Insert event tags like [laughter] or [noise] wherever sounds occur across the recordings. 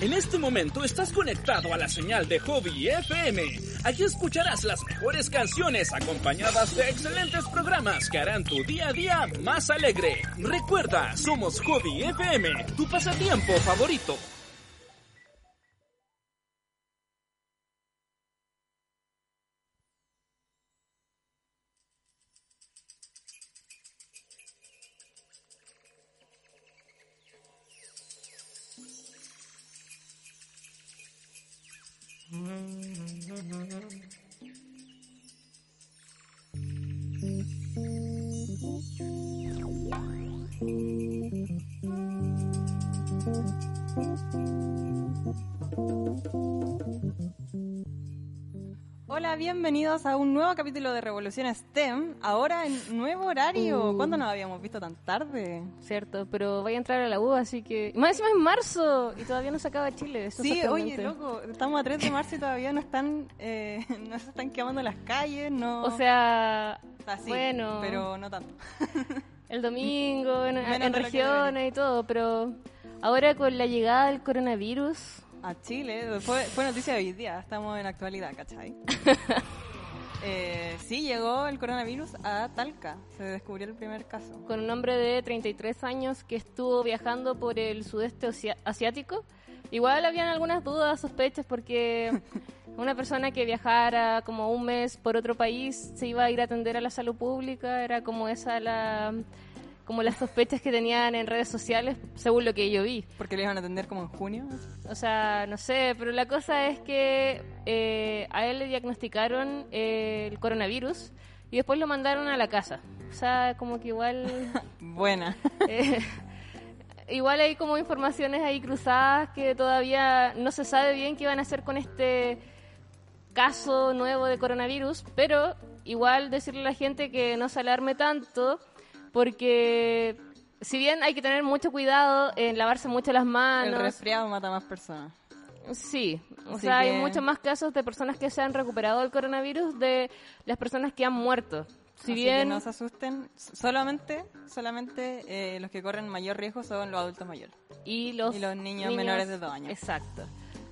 En este momento estás conectado a la señal de Hobby FM. Allí escucharás las mejores canciones acompañadas de excelentes programas que harán tu día a día más alegre. Recuerda, somos Hobby FM, tu pasatiempo favorito. Bienvenidos a un nuevo capítulo de Revolución STEM. Ahora en nuevo horario. ¿Cuándo nos habíamos visto tan tarde? Cierto, pero voy a entrar a la U, así que... Más encima es marzo y todavía no se acaba Chile. Sí, oye, loco, estamos a 3 de marzo y todavía no están, eh, [laughs] no se están quemando las calles, no. O sea, sí, bueno. pero no tanto. [laughs] el domingo, en, regiones y todo, pero ahora con la llegada del coronavirus... A Chile, fue, fue noticia de hoy día, estamos en actualidad, ¿cachai? [laughs] Eh, sí, llegó el coronavirus a Talca, se descubrió el primer caso. con un hombre de 33 años que estuvo viajando por el sudeste asiático. Igual habían algunas dudas, sospechas, porque [laughs] una persona que viajara como un mes por otro país se iba a ir a atender a la salud pública, era como esa la como las sospechas que tenían en redes sociales, según lo que yo vi. Porque le iban a atender como en junio. O sea, no sé, pero la cosa es que eh, a él le diagnosticaron eh, el coronavirus y después lo mandaron a la casa. O sea, como que igual... [laughs] Buena. [laughs] Eh, igual hay como informaciones ahí cruzadas que todavía no se sabe bien qué van a hacer con este caso nuevo de coronavirus, pero igual decirle a la gente que no se alarme tanto, porque si bien hay que tener mucho cuidado en lavarse mucho las El manos, resfriado mata a más personas. sí, o Así sea, hay muchos más casos de personas que se han recuperado del coronavirus de las personas que han muerto. Si Así bien que no se asusten, solamente, solamente eh, los que corren mayor riesgo son los adultos mayores. y los, Y los niños menores de dos años. Exacto.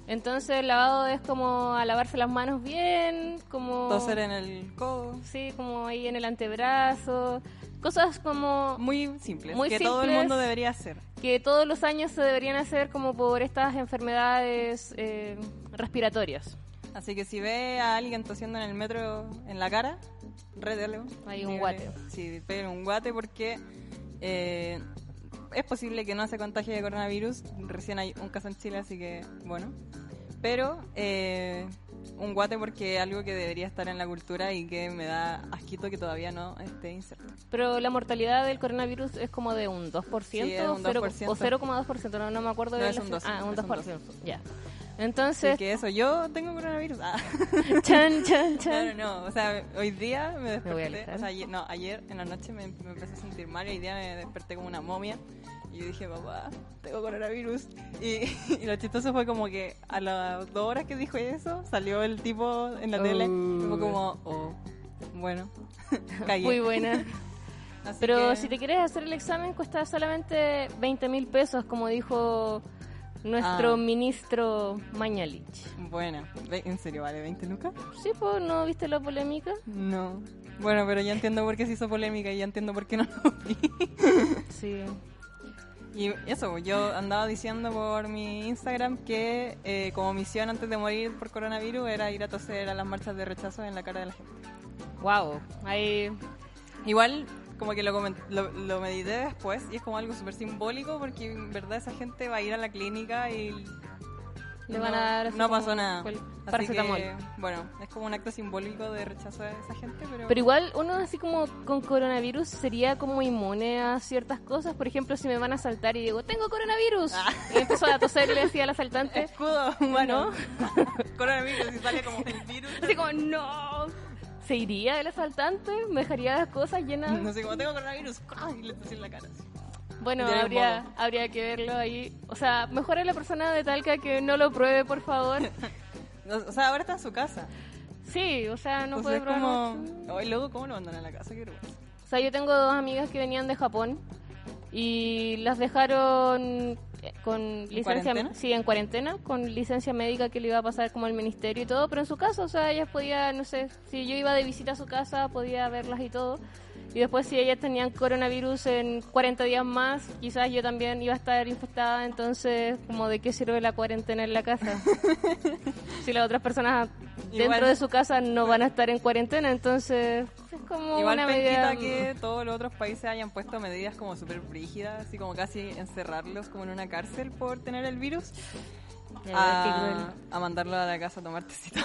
Entonces el lavado es como a lavarse las manos bien, como... Toser en el codo. Sí, como ahí en el antebrazo. Cosas como Muy simples, Muy que todo el simples. mundo debería hacer. que todos los años se deberían hacer como por estas enfermedades eh, respiratorias. Así que si ve a alguien tosiendo en el metro en la cara, rédelo. Hay un guate. Sí, peguen un guate porque eh, es posible que no se contagie de coronavirus. Recién hay un caso en Chile, así que bueno. Pero eh, un guate porque es algo que debería estar en la cultura y que me da asquito que todavía no esté inserto. Pero la mortalidad del coronavirus es como de un 2%, Sí, un cero- 2%. o 0,2%, no, no me acuerdo No, de es la- un 2, Ah, un es un 2%, ya. Entonces, que eso, yo tengo coronavirus. Ah. [laughs] chan, chan, No, chan. no, no. O sea, hoy día me Me voy a desperté. alejar. o sea, ayer, no, ayer en la noche me, me empecé a sentir mal y hoy día me desperté como una momia. Y yo dije, papá, tengo coronavirus. Y, [laughs] y lo chistoso fue como que a las dos horas que dijo eso, salió el tipo en la tele. Y fue como, oh, bueno. [laughs] Muy buena. [laughs] Así Pero que- si te quieres hacer el examen cuesta solamente 20 mil pesos, como dijo nuestro Ah. ministro Mañalich. Bueno, ¿en serio vale 20 lucas? Sí, pues, ¿no viste la polémica? No. Bueno, pero ya entiendo por qué se hizo polémica y ya entiendo por qué no lo vi. Sí. Y eso, yo andaba diciendo por mi Instagram que eh, como misión antes de morir por coronavirus era ir a toser a las marchas de rechazo en la cara de la gente. Wow. Ahí. Igual, como que lo, lo, lo medité después y es como algo súper simbólico porque en verdad esa gente va a ir a la clínica y Le no, van a dar no pasó nada. paracetamol. que, bueno, es como un acto simbólico de rechazo a esa gente, pero... Pero igual uno así como con coronavirus sería como inmune a ciertas cosas. Por ejemplo, si me van a asaltar y digo, tengo coronavirus. Ah. Y empezó a toser y le decía al asaltante. Escudo humano. [laughs] coronavirus y sale como el virus. Así como, no. ¿Se iría el asaltante? ¿Me dejaría las cosas llenas? No sé, como tengo coronavirus, ¡ah! [laughs] y le tosé en la cara. así. Bueno, habría, modo. habría que verlo ahí. O sea, mejor a la persona de Talca que no lo pruebe, por favor. [laughs] No, O sea, ahora está en su casa. Sí, o sea, no puede Entonces es como... mucho. Ay, luego, ¿cómo lo mandan a la casa? Qué vergüenza. O sea, yo tengo dos amigas que venían de Japón y las dejaron con licencia, cuarentena? sí, en cuarentena, con licencia médica que le iba a pasar como al ministerio y todo, pero en su caso, o sea, ella podía, no sé, si yo iba de visita a su casa, podía verlas y todo. Y después si ellas tenían coronavirus en 40 días más, quizás yo también iba a estar infectada, entonces, como de qué sirve la cuarentena en la casa? [laughs] si las otras personas Igual- dentro de su casa no van a estar en cuarentena, entonces es como Igual una medida... que todos los otros países hayan puesto medidas como súper rígidas, así como casi encerrarlos como en una cárcel por tener el virus, a mandarlo a la casa a tomar tecito.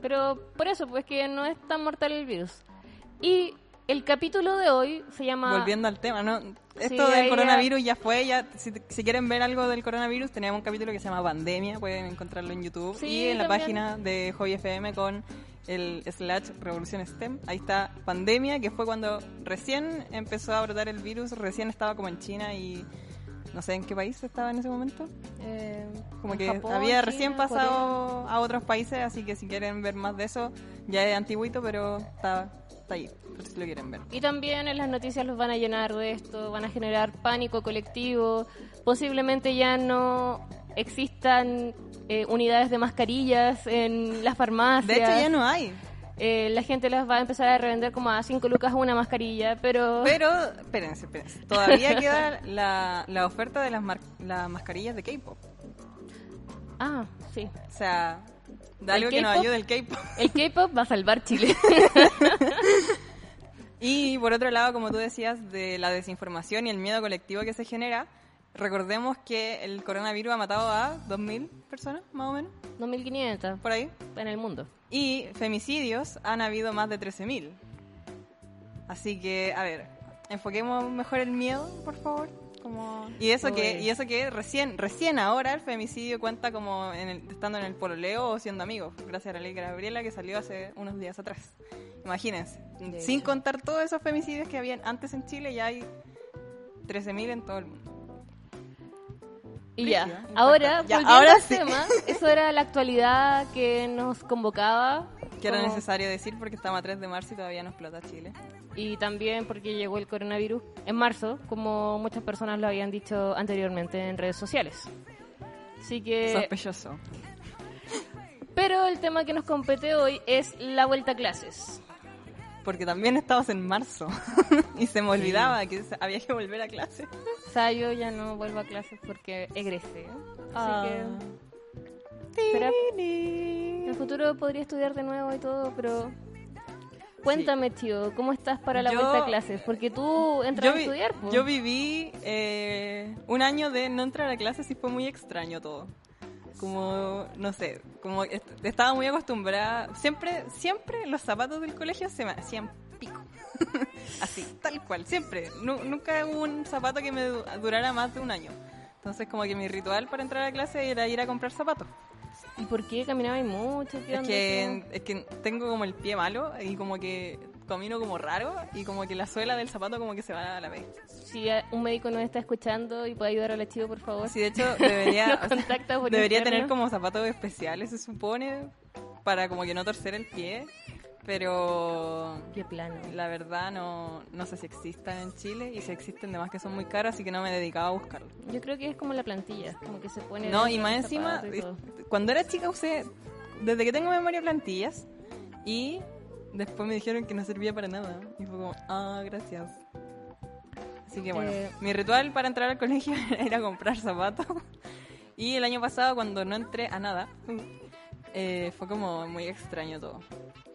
Pero por eso, pues que no es tan mortal el virus. Y el capítulo de hoy se llama... Volviendo al tema, ¿no? Esto Sí, del ya- coronavirus ya fue, ya si, si quieren ver algo del coronavirus, teníamos un capítulo que se llama Pandemia, pueden encontrarlo en YouTube Sí, y en la página de Hobby FM con el slash Revolución STEM. Ahí está Pandemia, que fue cuando recién empezó a brotar el virus, recién estaba como en China y no sé en qué país estaba en ese momento. eh, Como que Japón, había China, recién Corea. pasado a otros países, así que si quieren ver más de eso, ya es antiguito, pero está, está ahí, por si lo quieren ver. Y también en las noticias los van a llenar de esto, van a generar pánico colectivo, posiblemente ya no existan eh, unidades de mascarillas en las farmacias. De hecho, ya no hay. Eh, la gente las va a empezar a revender como a 5 lucas una mascarilla, pero... Pero, espérense, espérense. Todavía [laughs] queda la, la oferta de las, las mascarillas de K-pop. Ah, sí. O sea, de ¿El algo que nos K-pop? ayude el K-pop. El K-pop va a salvar Chile. [laughs] Y por otro lado, como tú decías, de la desinformación y el miedo colectivo que se genera, recordemos que el coronavirus ha matado a 2.000 personas, más o menos, 2.500 por ahí. en el mundo. Y femicidios han habido más de 13.000. Así que, a ver, enfoquemos mejor el miedo, por favor. Como... Y eso que Uy. y eso que recién recién ahora el femicidio cuenta como en el- estando en el pololeo o siendo amigos, gracias a la ley Gabriela que salió hace unos días atrás. Imagínense, De sin hecho. contar todos esos femicidios que habían antes en Chile, ya hay 13.000 en todo el mundo. Y ya, ahora. Ya, volviendo ahora al sí. tema, eso era la actualidad que nos convocaba. Que era como- necesario decir porque estamos a 3 de marzo y todavía no explota Chile. Y también porque llegó el coronavirus en marzo, como muchas personas lo habían dicho anteriormente en redes sociales. Así que... Sospechoso. Pero el tema que nos compete hoy es la vuelta a clases. Porque también estabas en marzo [laughs] y se me olvidaba que se- había que volver a clase. O sea, yo ya no vuelvo a clases porque egresé. Así Ah. que... Pero en el futuro podría estudiar de nuevo y todo, pero... Cuéntame, tío, ¿cómo estás para la Yo- vuelta a clases? Porque tú entras a estudiar, yo viví eh, un año de no entrar a clases y fue muy extraño todo. Como, no sé, como est- estaba muy acostumbrada. Siempre, siempre los zapatos del colegio se me hacían pico. [laughs] Así, tal cual, siempre. Nu- nunca hubo un zapato que me du- durara más de un año. Entonces, como que mi ritual para entrar a clase era ir a comprar zapatos. ¿Y por qué caminabas mucho? ¿Qué Es que, es que tengo como el pie malo y como que camino como raro y como que la suela del zapato como que se va a la vez. Si un médico nos está escuchando y puede ayudar al archivo, por favor. Sí, de hecho, debería, [laughs] o sea, debería interno. tener como zapatos especiales, se supone, para como que no torcer el pie, pero Qué plano. la verdad no, no sé si existan en Chile y si existen, además que son muy caras, así que no me he dedicado a buscarlo. Yo creo que es como la plantilla, como que se pone. No, y más encima, y cuando era chica usé, desde que tengo memoria, plantillas y después me dijeron que no servía para nada. Y fue como, ah, gracias. Así que bueno, Eh, mi ritual para entrar al colegio [laughs] era comprar zapatos. [laughs] Y el año pasado, cuando no entré a nada, eh, fue como muy extraño todo.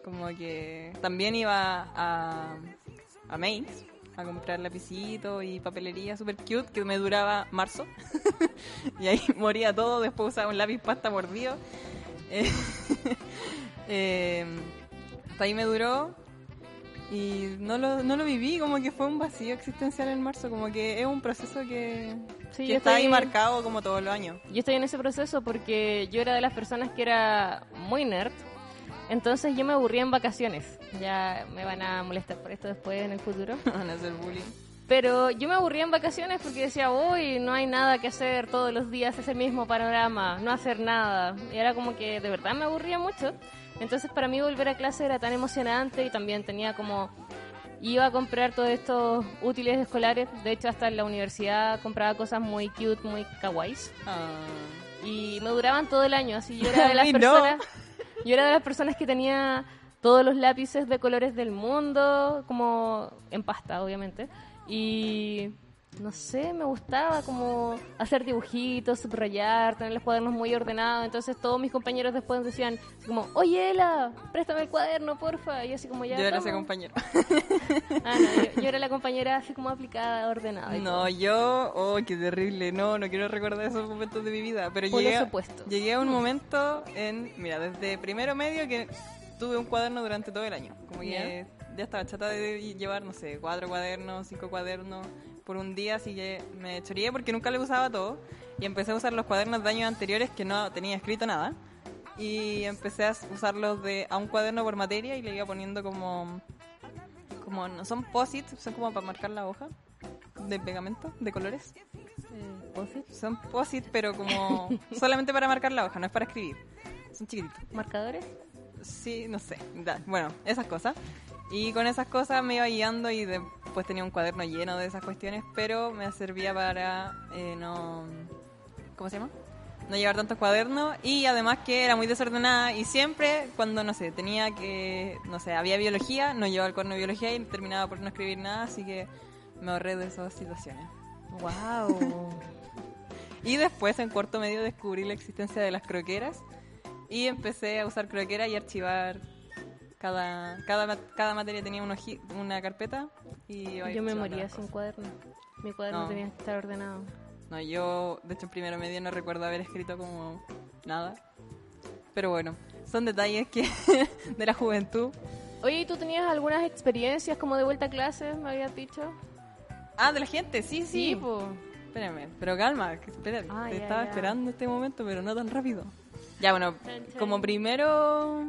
Como que también iba a, a Mace a comprar lapicito y papelería super cute que me duraba marzo. [laughs] y ahí [laughs] moría todo, después usaba un lápiz pasta mordido. [laughs] Eh, hasta ahí me duró y no lo, no lo viví, como que fue un vacío existencial en marzo, como que es un proceso que, Sí, que yo está ahí estoy- marcado como todos los años. Yo estoy en ese proceso porque yo era de las personas que era muy nerd. Entonces yo me aburría en vacaciones. Ya me van a molestar por esto después en el futuro. [laughs] Van a hacer bullying. Pero yo me aburría en vacaciones porque decía, uy, no hay nada que hacer todos los días, es el mismo panorama, no hacer nada. Y era como que de verdad me aburría mucho. Entonces para mí volver a clase era tan emocionante y también tenía como iba a comprar todos estos útiles escolares. De hecho, hasta en la universidad compraba cosas muy cute, muy kawaiis. Ah. Y me duraban todo el año, así yo era [laughs] de las no. personas... Yo era de las personas que tenía todos los lápices de colores del mundo, como en pasta, obviamente. Y no sé, me gustaba como hacer dibujitos, subrayar, tener los cuadernos muy ordenados. Entonces todos mis compañeros después decían como, oye, Ela, préstame el cuaderno, porfa. Y así como ya... Yo era ese compañero. [laughs] Ah, no, yo, yo era la compañera así como aplicada, ordenada. y todo. No, yo, oh, qué terrible, no, no quiero recordar esos momentos de mi vida, pero llegué, opuestos. llegué a un momento en, mira, desde primero medio que tuve un cuaderno durante todo el año, como que ya estaba chata de llevar, no sé, cuatro cuadernos, cinco cuadernos por un día, así que me choreé porque nunca le usaba todo y empecé a usar los cuadernos de años anteriores que no tenía escrito nada y empecé a usarlos de a un cuaderno por materia y le iba poniendo como como no son posit, son como para marcar la hoja de pegamento de colores. Eh, ¿post-it? Son posit, pero como [laughs] solamente para marcar la hoja, no es para escribir. Son chiquititos. ¿Marcadores? Sí, no sé. da- Bueno, esas cosas. Y con esas cosas me iba guiando y después tenía un cuaderno lleno de esas cuestiones, pero me servía para eh, no... ¿Cómo se llama? No llevar tantos cuadernos y además que era muy desordenada y siempre cuando, no sé, tenía que, no sé, había biología, no llevaba el cuaderno de biología y terminaba por no escribir nada, así que me ahorré de esas situaciones. ¡Wow! [laughs] Y después en cuarto medio descubrí la existencia de las croqueras y empecé a usar croqueras y archivar cada, cada, cada materia tenía una, hoji- una carpeta y Yo me moría sin cuaderno. Mi cuaderno No. tenía que estar ordenado. No, yo de hecho en primero medio no recuerdo haber escrito como nada. Pero bueno, son detalles que [laughs] de la juventud. Oye, ¿y tú tenías algunas experiencias como de vuelta a clases, me habías dicho? Ah, de la gente, sí, sí. po. Espérame, pero calma, espérate. Ah, te ya, estaba ya. esperando este momento, pero no tan rápido. Ya, bueno, como primero...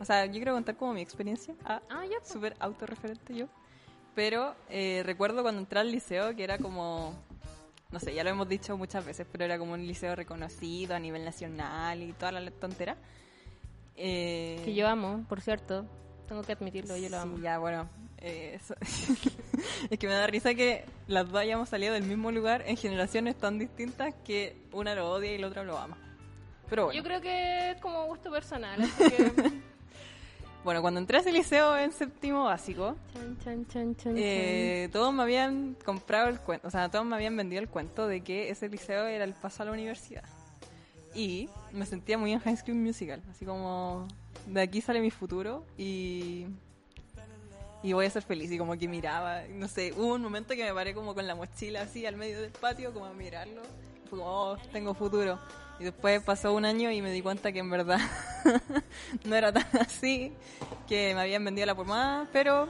O sea, yo quiero contar como mi experiencia. Ah, Ah, ya, po. súper autorreferente yo. Pero eh, recuerdo cuando entré al liceo que era como... No sé, ya lo hemos dicho muchas veces, pero era como un liceo reconocido a nivel nacional y toda la tontera. Eh, Que yo amo, por cierto. Tengo que admitirlo, yo lo Sí, amo. ya, bueno. eh, eso- [laughs] es que me da risa que las dos hayamos salido del mismo lugar en generaciones tan distintas que una lo odia y la otra lo ama. Pero bueno, Yo creo que es como gusto personal, [laughs] así que... bueno cuando entré a ese liceo en séptimo básico, chan, chan, chan, chan, eh, todos me habían comprado el cuento, o sea, todos me habían vendido el cuento de que ese liceo era el paso a la universidad. Y me sentía muy en High School Musical, así como de aquí sale mi futuro y y voy a ser feliz y como que miraba, no sé, hubo un momento que me paré como con la mochila así al medio del patio como a mirarlo, fue como, oh, tengo futuro. Y después pasó un año y me di cuenta que en verdad [laughs] no era tan así, que me habían vendido la pomada, pero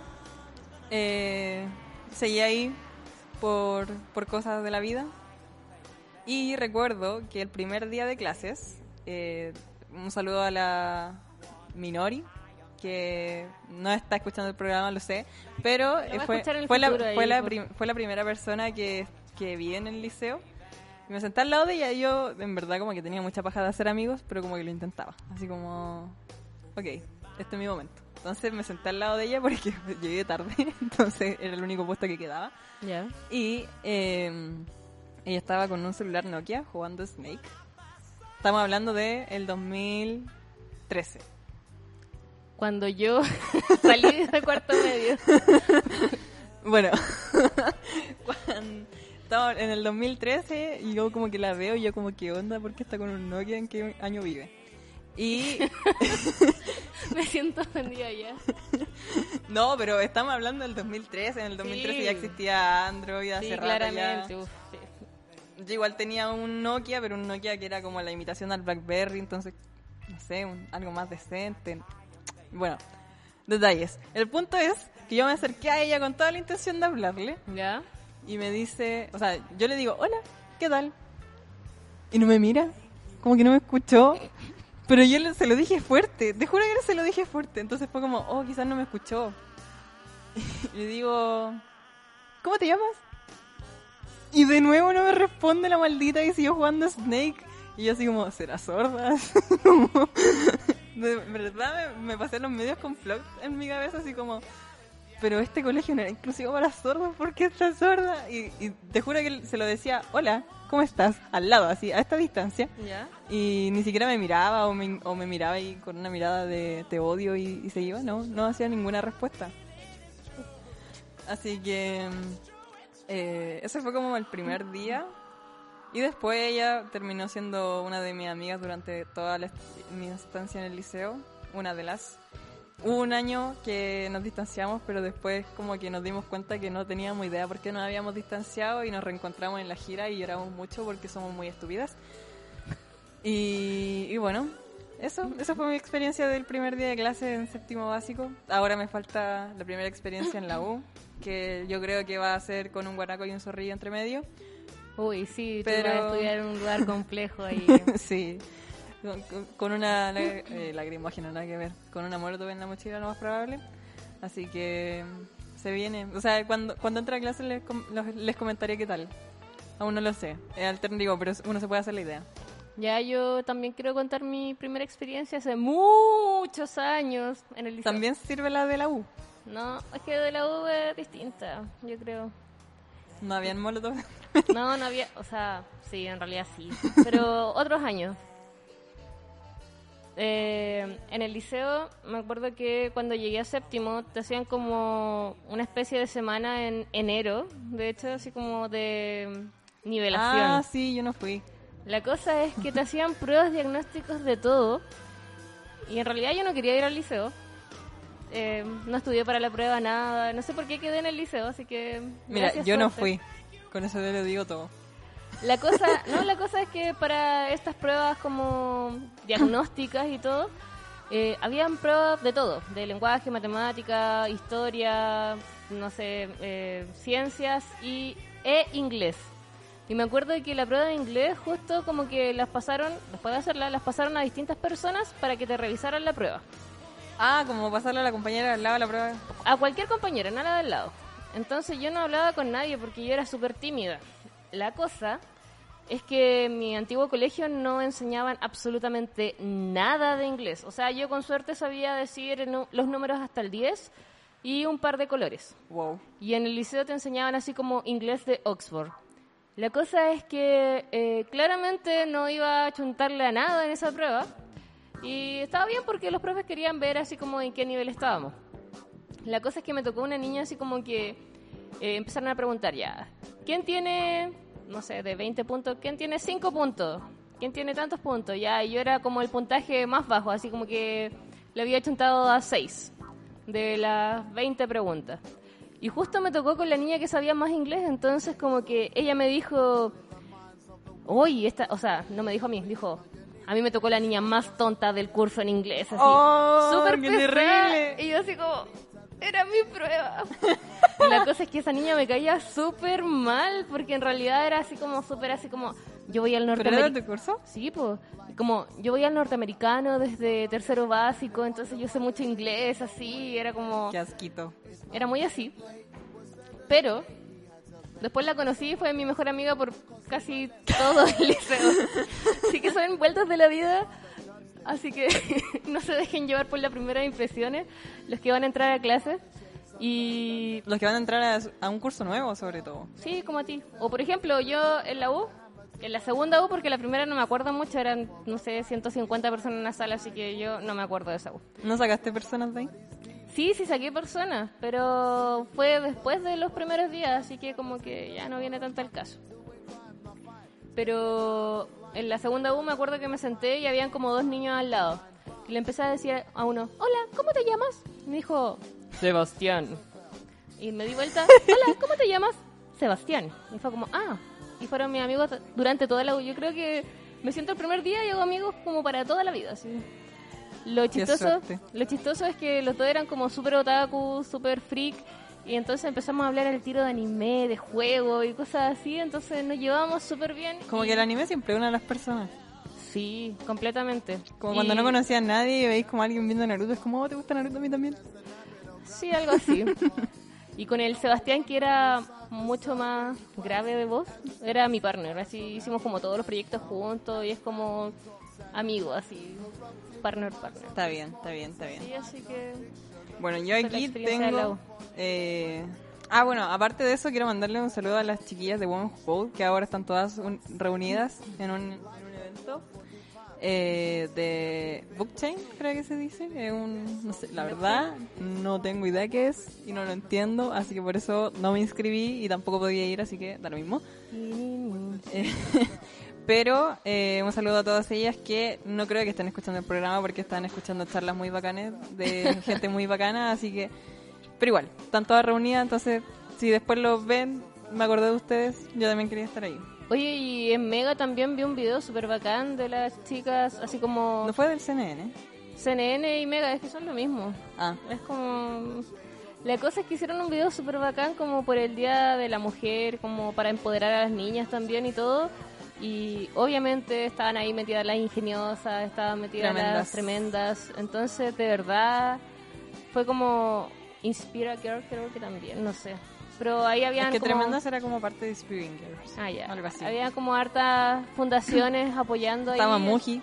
eh, seguí ahí por, por cosas de la vida. Y recuerdo que el primer día de clases, eh, un saludo a la Minori, que no está escuchando el programa, lo sé, pero eh, fue, fue, la, ahí, fue, la por- fue la primera persona que, que vi en el liceo. Y me senté al lado de ella y yo, en verdad, como que tenía mucha paja de hacer amigos, pero como que lo intentaba. Así como, ok, este es mi momento. Entonces me senté al lado de ella porque [laughs] llegué tarde, [laughs] entonces era el único puesto que quedaba. Ya. Y eh, ella estaba con un celular Nokia jugando Snake. Estamos hablando de el 2013. Cuando yo [laughs] salí de ese cuarto medio. Bueno, cuando estaba en el 2013 y yo como que la veo y yo como que onda porque está con un Nokia en qué año vive. Y [laughs] Me siento ofendida ya. [laughs] no, pero estamos hablando del 2013, en el 2013 Sí. ya existía Android hace Sí, rato ya. claramente. uf, sí. Yo igual tenía un Nokia, pero un Nokia que era como la imitación al BlackBerry, entonces, no sé, un- algo más decente. Bueno, detalles. El punto es que yo me acerqué a ella con toda la intención de hablarle ¿Ya? Y me dice, o sea, yo le digo, hola, ¿qué tal? Y no me mira, como que no me escuchó. Pero yo se lo dije fuerte, te juro que se lo dije fuerte. Entonces fue como, oh, quizás no me escuchó. Y [laughs] le digo, ¿cómo te llamas? Y de nuevo no me responde la maldita y siguió jugando Snake. Y yo así como, ¿será sorda? [laughs] [laughs] De verdad me, me pasé los medios con Flock en mi cabeza así como, pero este colegio no era inclusivo para sordos, ¿por qué estás sorda? Y, y te juro que él se lo decía, hola, ¿cómo estás? Al lado, así, a esta distancia. ¿Ya? Y ni siquiera me miraba o me, o me miraba y con una mirada de te odio y, y se iba, no, no hacía ninguna respuesta. Así que eh, ese fue como el primer día. Y después ella terminó siendo una de mis amigas durante toda la mi estancia en el liceo, una de las. Hubo un año que nos distanciamos, pero después como que nos dimos cuenta que no teníamos idea por qué nos habíamos distanciado y nos reencontramos en la gira y lloramos mucho porque somos muy estúpidas. Y, y bueno, eso, esa fue mi experiencia del primer día de clase en séptimo básico. Ahora me falta la primera experiencia en la U, que yo creo que va a ser con un guaraco y un zorrillo entre medio. Uy, sí, Pero- pero... vas a estudiar en un lugar complejo ahí. [laughs] sí, con, una eh, lagrimógena, nada que ver, con una molotov en la mochila lo más probable. Así que se viene. O sea, cuando, cuando entre a clase les, com- les comentaré qué tal. Aún no lo sé, es alternativo, pero uno se puede hacer la idea. Ya yo también quiero contar mi primera experiencia hace muchos años en el liceo. También sirve la de la U. No, es que de la U es distinta, yo creo. No habían molotov. No, no había, o sea, sí, en realidad sí, pero [laughs] otros años. Eh, en el liceo me acuerdo que cuando llegué a séptimo te hacían como una especie de semana en enero, de hecho así como de nivelación. Ah, sí, yo no fui. La cosa es que te hacían pruebas diagnósticos de todo y en realidad yo no quería ir al liceo. Eh, no estudié para la prueba nada, no sé por qué quedé en el liceo, así que... Mira, yo no fui. Con eso te lo digo todo. La cosa, no, la cosa es que para estas pruebas como diagnósticas y todo, eh, habían pruebas de todo, de lenguaje, matemática, historia, no sé, eh, ciencias y e inglés. Y me acuerdo de que la prueba de inglés justo como que las pasaron, después de hacerla, las pasaron a distintas personas para que te revisaran la prueba. Ah, como pasarle a la compañera al lado de la prueba. A cualquier compañera, no a la del lado. Entonces yo no hablaba con nadie porque yo era súper tímida. La cosa es que en mi antiguo colegio no enseñaban absolutamente nada de inglés. O sea, yo con suerte sabía decir los números hasta el 10 y un par de colores. Wow. Y en el liceo te enseñaban así como inglés de Oxford. La cosa es que eh, claramente no iba a chuntarle a nada en esa prueba. Y estaba bien porque los profes querían ver así como en qué nivel estábamos. La cosa es que me tocó una niña así como que eh, empezaron a preguntar ya, ¿quién tiene, no sé, de 20 puntos, ¿quién tiene 5 puntos? ¿Quién tiene tantos puntos? Ya, y yo era como el puntaje más bajo, así como que le había chuntado a 6 de las 20 preguntas. Y justo me tocó con la niña que sabía más inglés, entonces como que ella me dijo, uy, esta, o sea, no me dijo a mí, dijo, a mí me tocó la niña más tonta del curso en inglés, así, ¡Oh, súper terrible! Y yo así como, era mi prueba. [laughs] y la cosa es que esa niña me caía súper mal, porque en realidad era así como, súper así como, yo voy al ¿Pero era de norteamericano. tu curso? Sí, pues, como yo voy al norteamericano desde tercero básico, entonces yo sé mucho inglés, así, era como... Qué asquito. Era muy así. Pero después la conocí y fue mi mejor amiga por casi todo el liceo. [laughs] Así que son vueltas de la vida. Así que [laughs] no se dejen llevar por las primeras impresiones los que van a entrar a clases. Y Los que van a entrar a, a un curso nuevo, sobre todo. sí, como a ti. O por ejemplo, yo en la U, en la segunda U, porque la primera no me acuerdo mucho, eran, no sé, 150 personas en la sala, así que yo no me acuerdo de esa U. ¿No sacaste personas de ahí? Sí, sí saqué personas, pero fue después de los primeros días, así que como que ya no viene tanto al caso. Pero en la segunda U me acuerdo que me senté y habían como dos niños al lado. Y le empecé a decir a uno, hola, ¿cómo te llamas? Me dijo, Sebastián. Y me di vuelta, hola, ¿cómo te llamas? Sebastián. Y fue como, ah. Y fueron mis amigos durante toda la U. Yo creo que me siento el primer día y hago amigos como para toda la vida. Así. Lo chistoso, lo chistoso es que los dos eran como súper otaku, súper freak. Y entonces empezamos a hablar al tiro de anime, de juego y cosas así. Entonces nos llevábamos súper bien. Como y- que el anime siempre une a las personas. Sí, completamente. Como cuando no conocían a nadie y veis como alguien viendo Naruto, es como, oh, ¿te gusta Naruto a mí también? Sí, algo así. [laughs] y con el Sebastián, que era mucho más grave de voz, era mi partner. Así hicimos como todos los proyectos juntos y es como amigo, así, partner, partner. Está bien, está bien, está bien. Sí, así que Bueno, yo aquí tengo... Eh, ah, bueno, aparte de eso, quiero mandarle un saludo a las chiquillas de Women's Code, que ahora están todas un- reunidas en un, en un evento eh, de Bookchain, creo que se dice. Es un, no sé, la verdad, no tengo idea qué es y no lo entiendo, así que por eso no me inscribí y tampoco podía ir, así que da lo mismo. Eh, [laughs] Pero eh, un saludo a todas ellas que no creo que estén escuchando el programa porque están escuchando charlas muy bacanes de [laughs] gente muy bacana, así que... Pero igual, están todas reunidas, entonces si después los ven, me acordé de ustedes, yo también quería estar ahí. Oye, y en Mega también vi un video súper bacán de las chicas, así como ¿No fue del CNN? CNN y Mega, es que son lo mismo. Ah, Es como... La cosa es que hicieron un video súper bacán como por el Día de la Mujer, como para empoderar a las niñas también y todo. Y obviamente estaban ahí metidas las ingeniosas, estaban metidas Tremendas. las tremendas. Entonces, de verdad, fue como Inspira Girl, creo que también, no sé. Pero ahí habían es que como... Tremendas era como parte de Spearing Girls. Ah, ya. Algo así. Había como hartas fundaciones [coughs] apoyando ahí. Estaba Muji.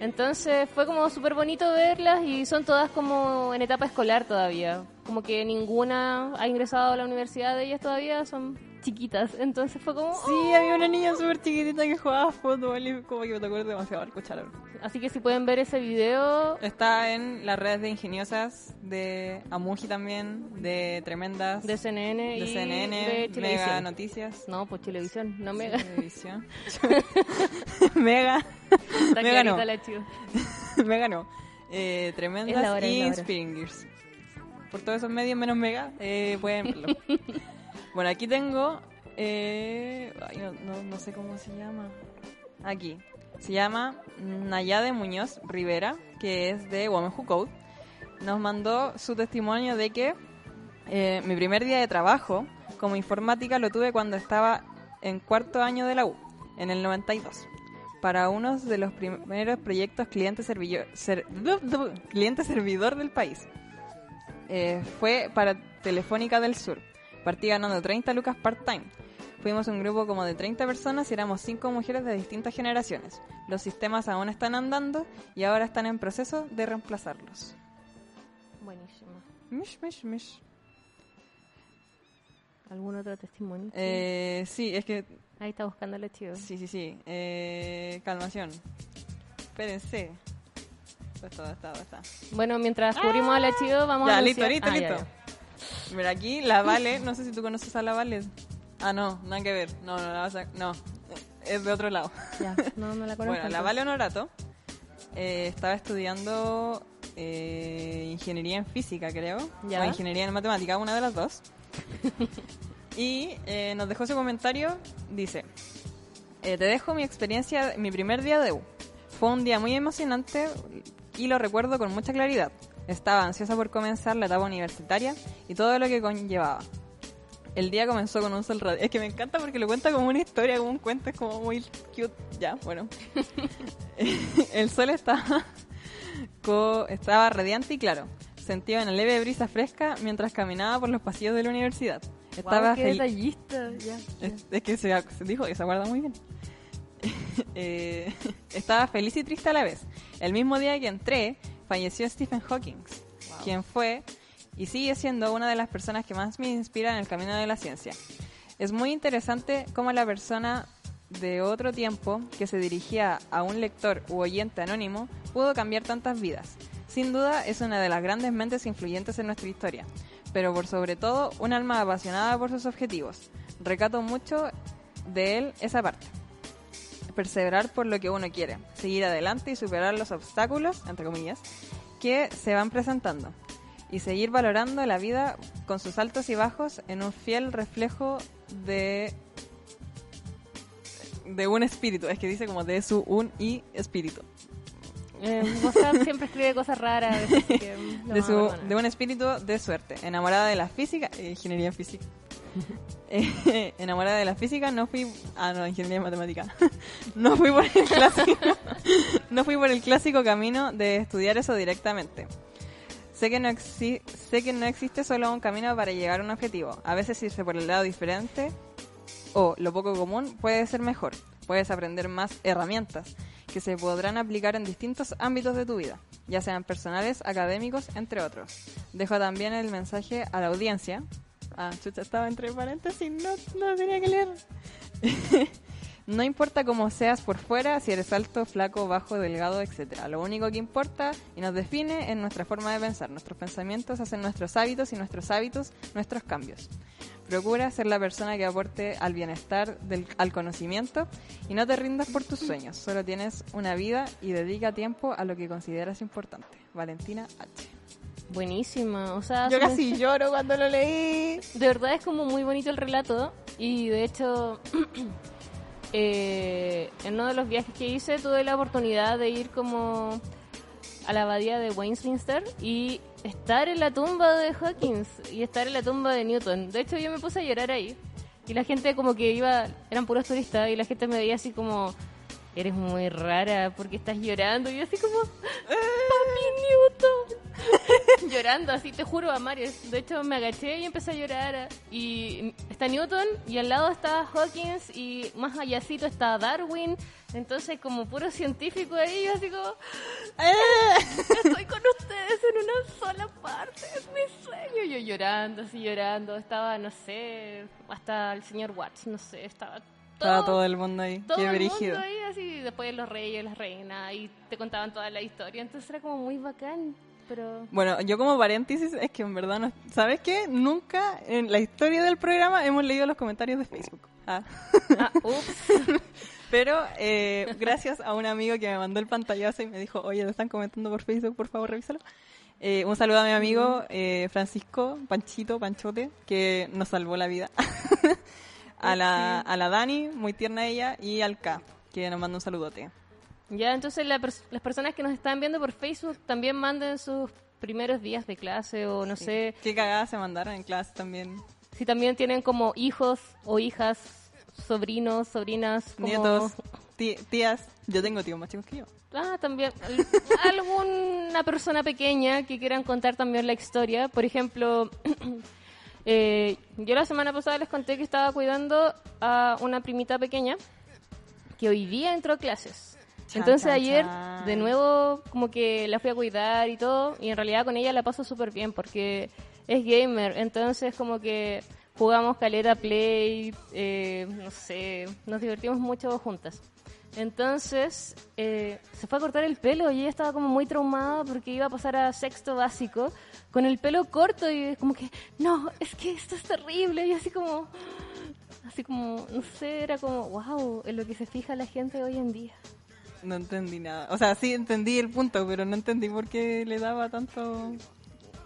Entonces fue como súper bonito verlas y son todas como en etapa escolar todavía. Como que ninguna ha ingresado a la universidad de ellas todavía, son chiquitas. Entonces fue como... Sí, había una niña súper chiquitita que jugaba fútbol y como que me tocó demasiado escucharlo. "Oh". Así que si pueden ver ese video, Está en las redes de ingeniosas, de Amuji también, de Tremendas, de CNN de y CNN, de Mega. Noticias. No, pues televisión, no Mega. Televisión. [laughs] Mega. Está Mega no. la. [laughs] Mega no. Eh, tremendas hora, y. Inspiring Gears. Por todos esos medios menos Mega, eh, pueden verlo. [laughs] bueno, aquí tengo. Eh, no, no- no sé cómo se llama. Aquí. Se llama Nayade Muñoz Rivera, que es de Women Who Code. Nos mandó su testimonio de que eh, mi primer día de trabajo como informática lo tuve cuando estaba en cuarto año de la U, en el 92, para uno de los primeros proyectos cliente, servillo- ser- [laughs] cliente servidor del país. Eh, fue para Telefónica del Sur. Partí ganando 30 lucas part-time. Fuimos un grupo como de 30 personas y éramos 5 mujeres de distintas generaciones. Los sistemas aún están andando y ahora están en proceso de reemplazarlos. Buenísimo. Mish, mish, mish. ¿Algún otro testimonio? Eh, sí, es que Ahí está buscando la chiva. Sí, sí, sí. Eh, calmación. Espérense. ¿Dónde está? ¿Dónde está? ¿Dónde está? Bueno, mientras cubrimos a la chiva, vamos Ya, a listo, listo, Ah, ya, listo. Mira, aquí la Vale, no sé si tú conoces a la Vale. Ah, no, nada que ver. No, no, la vas a... No, es de otro lado. Ya, no, no la [laughs] conozco. Bueno, la. Vale Honorato eh, estaba estudiando eh, ingeniería en física, creo. Ya. O ingeniería en matemática, una de las dos. [laughs] y eh, nos dejó su comentario. Dice: Te dejo mi experiencia, mi primer día de U. Fue un día muy emocionante y lo recuerdo con mucha claridad. Estaba ansiosa por comenzar la etapa universitaria y todo lo que conllevaba. El día comenzó con un sol radiante. Es que me encanta porque lo cuenta como una historia, como un cuento, es como muy cute. Ya, bueno. [laughs] el sol estaba, estaba radiante y claro. Sentía una leve brisa fresca mientras caminaba por los pasillos de la universidad. Estaba Guau, qué detallista. Ya, ya. es, es que se, se dijo que se acuerda muy bien. [laughs] Eh, estaba feliz y triste a la vez. El mismo día que entré, falleció Stephen Hawking, quien fue y sigue siendo una de las personas que más me inspira en el camino de la ciencia. Es muy interesante cómo la persona de otro tiempo que se dirigía a un lector u oyente anónimo pudo cambiar tantas vidas. Sin duda es una de las grandes mentes influyentes en nuestra historia, pero por sobre todo un alma apasionada por sus objetivos. Recato mucho de él esa parte. Perseverar por lo que uno quiere, seguir adelante y superar los obstáculos, entre comillas, que se van presentando. Y seguir valorando la vida con sus altos y bajos en un fiel reflejo de de un espíritu, es que dice como de su un y espíritu. Eh, siempre escribe cosas raras. que de, su, de un espíritu de suerte, enamorada de la física, eh, ingeniería física. [laughs] Enamorada de la física, no fui, ah no, ingeniería matemática. [laughs] no fui por el clásico, [laughs] no fui por el clásico camino de estudiar eso directamente. Sé que, no sé que no existe solo un camino para llegar a un objetivo. A veces irse por el lado diferente o lo poco común puede ser mejor. Puedes aprender más herramientas que se podrán aplicar en distintos ámbitos de tu vida, ya sean personales, académicos, entre otros. Dejo también el mensaje a la audiencia. Ah, chucha, estaba entre paréntesis, no, tenía que leer. [laughs] No importa cómo seas por fuera, si eres alto, flaco, bajo, delgado, etcétera. Lo único que importa y nos define es nuestra forma de pensar. Nuestros pensamientos hacen nuestros hábitos y nuestros hábitos nuestros cambios. Procura ser la persona que aporte al bienestar, al conocimiento y no te rindas por tus sueños. Solo tienes una vida y dedica tiempo a lo que consideras importante. Valentina H. Buenísima, o sea... Yo casi lloro cuando lo leí. De verdad es como muy bonito el relato y de hecho [clears throat] eh, en uno de los viajes que hice tuve la oportunidad de ir como a la abadía de Westminster y estar en la tumba de Hawkins y estar en la tumba de Newton. De hecho yo me puse a llorar ahí y la gente como que iba, eran puros turistas y la gente me veía así como... Eres muy rara porque estás llorando. Y yo así como, Papi Newton. [laughs] [laughs] Llorando, así te juro, a Mario. De hecho, me agaché y empecé a llorar. Y está Newton y al lado está Hawkins y más allácito está Darwin. Entonces, como puro científico ahí, yo así como, [laughs] estoy con ustedes en una sola parte, es mi sueño. Yo llorando, así llorando. Estaba, no sé, hasta el señor Watts, no sé, estaba Estaba todo el mundo ahí. todo Qué el brígido. mundo ahí, así, después los reyes, las reinas, y te contaban toda la historia, entonces era como muy bacán, pero... Bueno, yo como paréntesis es que en verdad no... ¿Sabes qué? Nunca en la historia del programa hemos leído los comentarios de Facebook. Ah. Ah, ups. [laughs] Pero eh, gracias a un amigo que me mandó el pantallazo y me dijo, oye, te están comentando por Facebook, por favor, revísalo. Eh, un saludo a mi amigo eh, Francisco Panchito, Panchote, que nos salvó la vida. [laughs] a, la, a la Dani, muy tierna ella, y al K, que nos manda un saludote. Ya, entonces la pers- las personas que nos están viendo por Facebook también manden sus primeros días de clase o no sé, Qué cagadas se mandaron en clase también. si también tienen como hijos o hijas, sobrinos, sobrinas, como... Nietos, tí- tías. Yo tengo tíos más chicos que yo. Ah, también. al- [laughs] alguna persona pequeña que quieran contar también la historia. Por ejemplo, [clears throat] eh, yo la semana pasada les conté que estaba cuidando a una primita pequeña que hoy día entró a clases. Chan, Entonces chan, ayer chan. de nuevo como que la fui a cuidar y todo y en realidad con ella la paso súper bien porque es gamer, entonces como que jugamos caleta play, eh, no sé, nos divertimos mucho juntas. Entonces eh, se fue a cortar el pelo y ella estaba como muy traumada porque iba a pasar a sexto básico con el pelo corto y es como que, no, es que esto es terrible y así como, así como, no sé, era como, wow, en lo que se fija la gente hoy en día. No entendí nada. O sea, sí entendí el punto, pero no entendí por qué le daba tanto...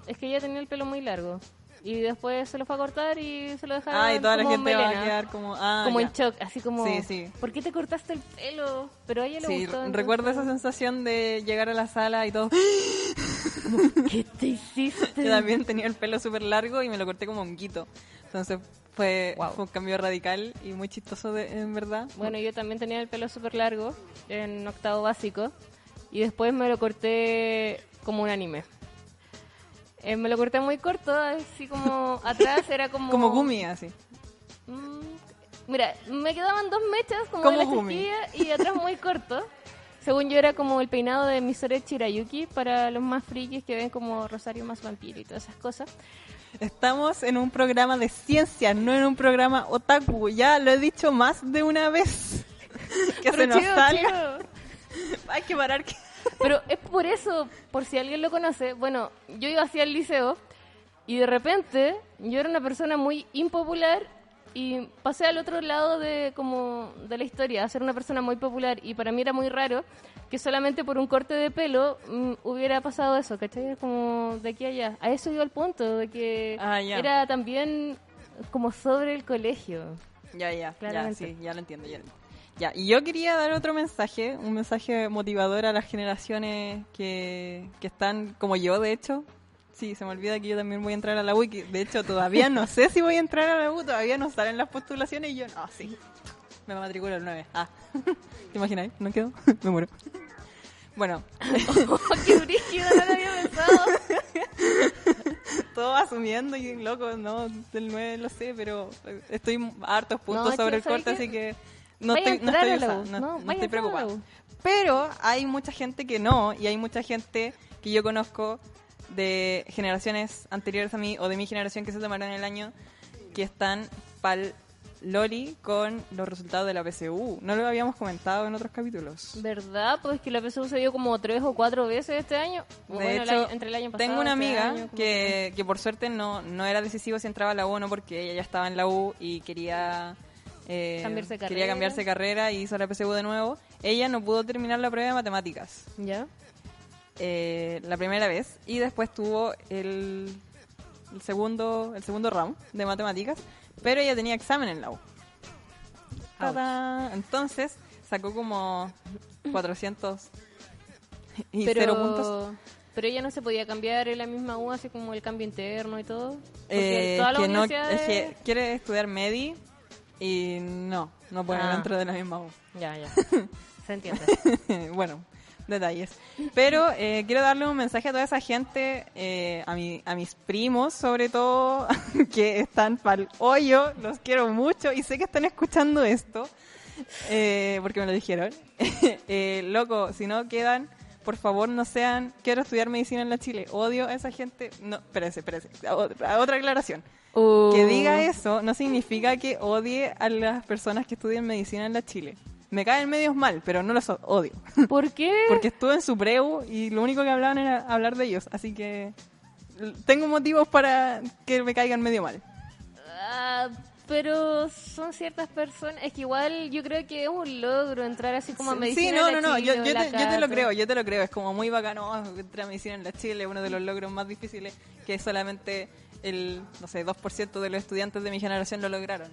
Es que ella tenía el pelo muy largo. Y después se lo fue a cortar y se lo dejaron Ah, y toda la como gente va a quedar como... Ah, como ya. en shock, así como... Sí, sí. ¿Por qué te cortaste el pelo? Pero a ella le Sí, gustó. recuerdo esa sensación de llegar a la sala y todo. ¿Qué te hiciste? [laughs] Yo también tenía el pelo súper largo y me lo corté como honguito. Entonces fue, Wow. fue un cambio radical y muy chistoso de, en verdad. Bueno, yo también tenía el pelo súper largo en octavo básico. Y después me lo corté como un anime. Eh, me lo corté muy corto, así como [laughs] atrás era como... Como Gumi, así. Mm, mira, me quedaban dos mechas como, Como de la Gumi. chiquilla y atrás muy corto. Según yo era como el peinado de Misore Chirayuki para los más frikis que ven como Rosario más vampiro y todas esas cosas. Estamos en un programa de ciencias, no en un programa otaku. Ya lo he dicho más de una vez. [laughs] que se Pero nos chido, salga. chido. [laughs] Hay que parar que... Pero [laughs] es por eso, por si alguien lo conoce, bueno, yo iba hacia el liceo y de repente yo era una persona muy impopular y pasé al otro lado de como de la historia, a ser una persona muy popular y para mí era muy raro que solamente por un corte de pelo mm, hubiera pasado eso, ¿cachai? Como de aquí a allá. A eso iba el punto, de que Ah, ya. era también como sobre el colegio. Ya, ya, ya, Claramente. sí, ya lo entiendo, ya lo entiendo. Ya, y yo quería dar otro mensaje, un mensaje motivador a las generaciones que, que están como yo, de hecho. Sí, se me olvida que yo también voy a entrar a la wiki. De hecho, todavía no sé si voy a entrar a la U, todavía no salen las postulaciones y yo, no, sí. Me matriculo el 9. Ah, [laughs] ¿te imaginas? ¿No quedo? [laughs] Me muero. Bueno, [laughs] ¡Qué brígido! No lo había pensado. todo asumiendo y loco, no, del 9 lo sé, pero estoy a hartos puntos No, sobre el ¿sabes corte, así que no estoy, no estoy, U, no- estoy preocupada. U. Pero hay mucha gente que no, y hay mucha gente que yo conozco de generaciones anteriores a mí, o de mi generación que se tomaron el año, que están pal Loli con los resultados de la PSU. No lo habíamos comentado en otros capítulos. ¿Verdad? Pues que la PSU se dio como tres o cuatro veces este año. De bueno, el hecho, año- entre el año pasado tengo una este amiga año, como que, que por suerte no, no era decisivo si entraba a la U o no, porque ella ya estaba en la U y quería, eh, Cambiarse quería cambiarse de carrera y hizo la PSU de nuevo. Ella no pudo terminar la prueba de matemáticas ¿Ya? Eh, la primera vez y después tuvo el, el segundo el segundo round de matemáticas, pero ella tenía examen en la U. Entonces sacó como 400 y pero, cero puntos. Pero ella no se podía cambiar en la misma U, así como el cambio interno y todo. Eh, todas las que no, es que quiere estudiar Medi y no, no puede Ah. dentro de la misma U. Ya, ya. [laughs] se entiende. [laughs] bueno, detalles. Pero eh, quiero darle un mensaje a toda esa gente, eh, a, mi, a mis primos sobre todo, [laughs] que están pa'l hoyo, los quiero mucho y sé que están escuchando esto, eh, porque me lo dijeron. [laughs] Eh, loco, si no quedan, por favor no sean, quiero estudiar medicina en la Chile, odio a esa gente, no, espérese, espérese, a otra, a otra aclaración. Uh, Que diga eso no significa que odie a las personas que estudian medicina en la Chile. Me caen medios mal, pero no los odio. [laughs] ¿Por qué? [laughs] Porque estuve en su preu y lo único que hablaban era hablar de ellos. Así que tengo motivos para que me caigan medio mal. Ah, pero son ciertas personas. Es que igual yo creo que es un logro entrar así como a medicina. sí, en no, la no, no. Yo, Chile, yo la te, yo te lo creo, yo te lo creo. Es como muy bacano entrar a medicina en la Chile, uno de los logros más difíciles que solamente el, no sé, 2% de los estudiantes de mi generación lo lograron.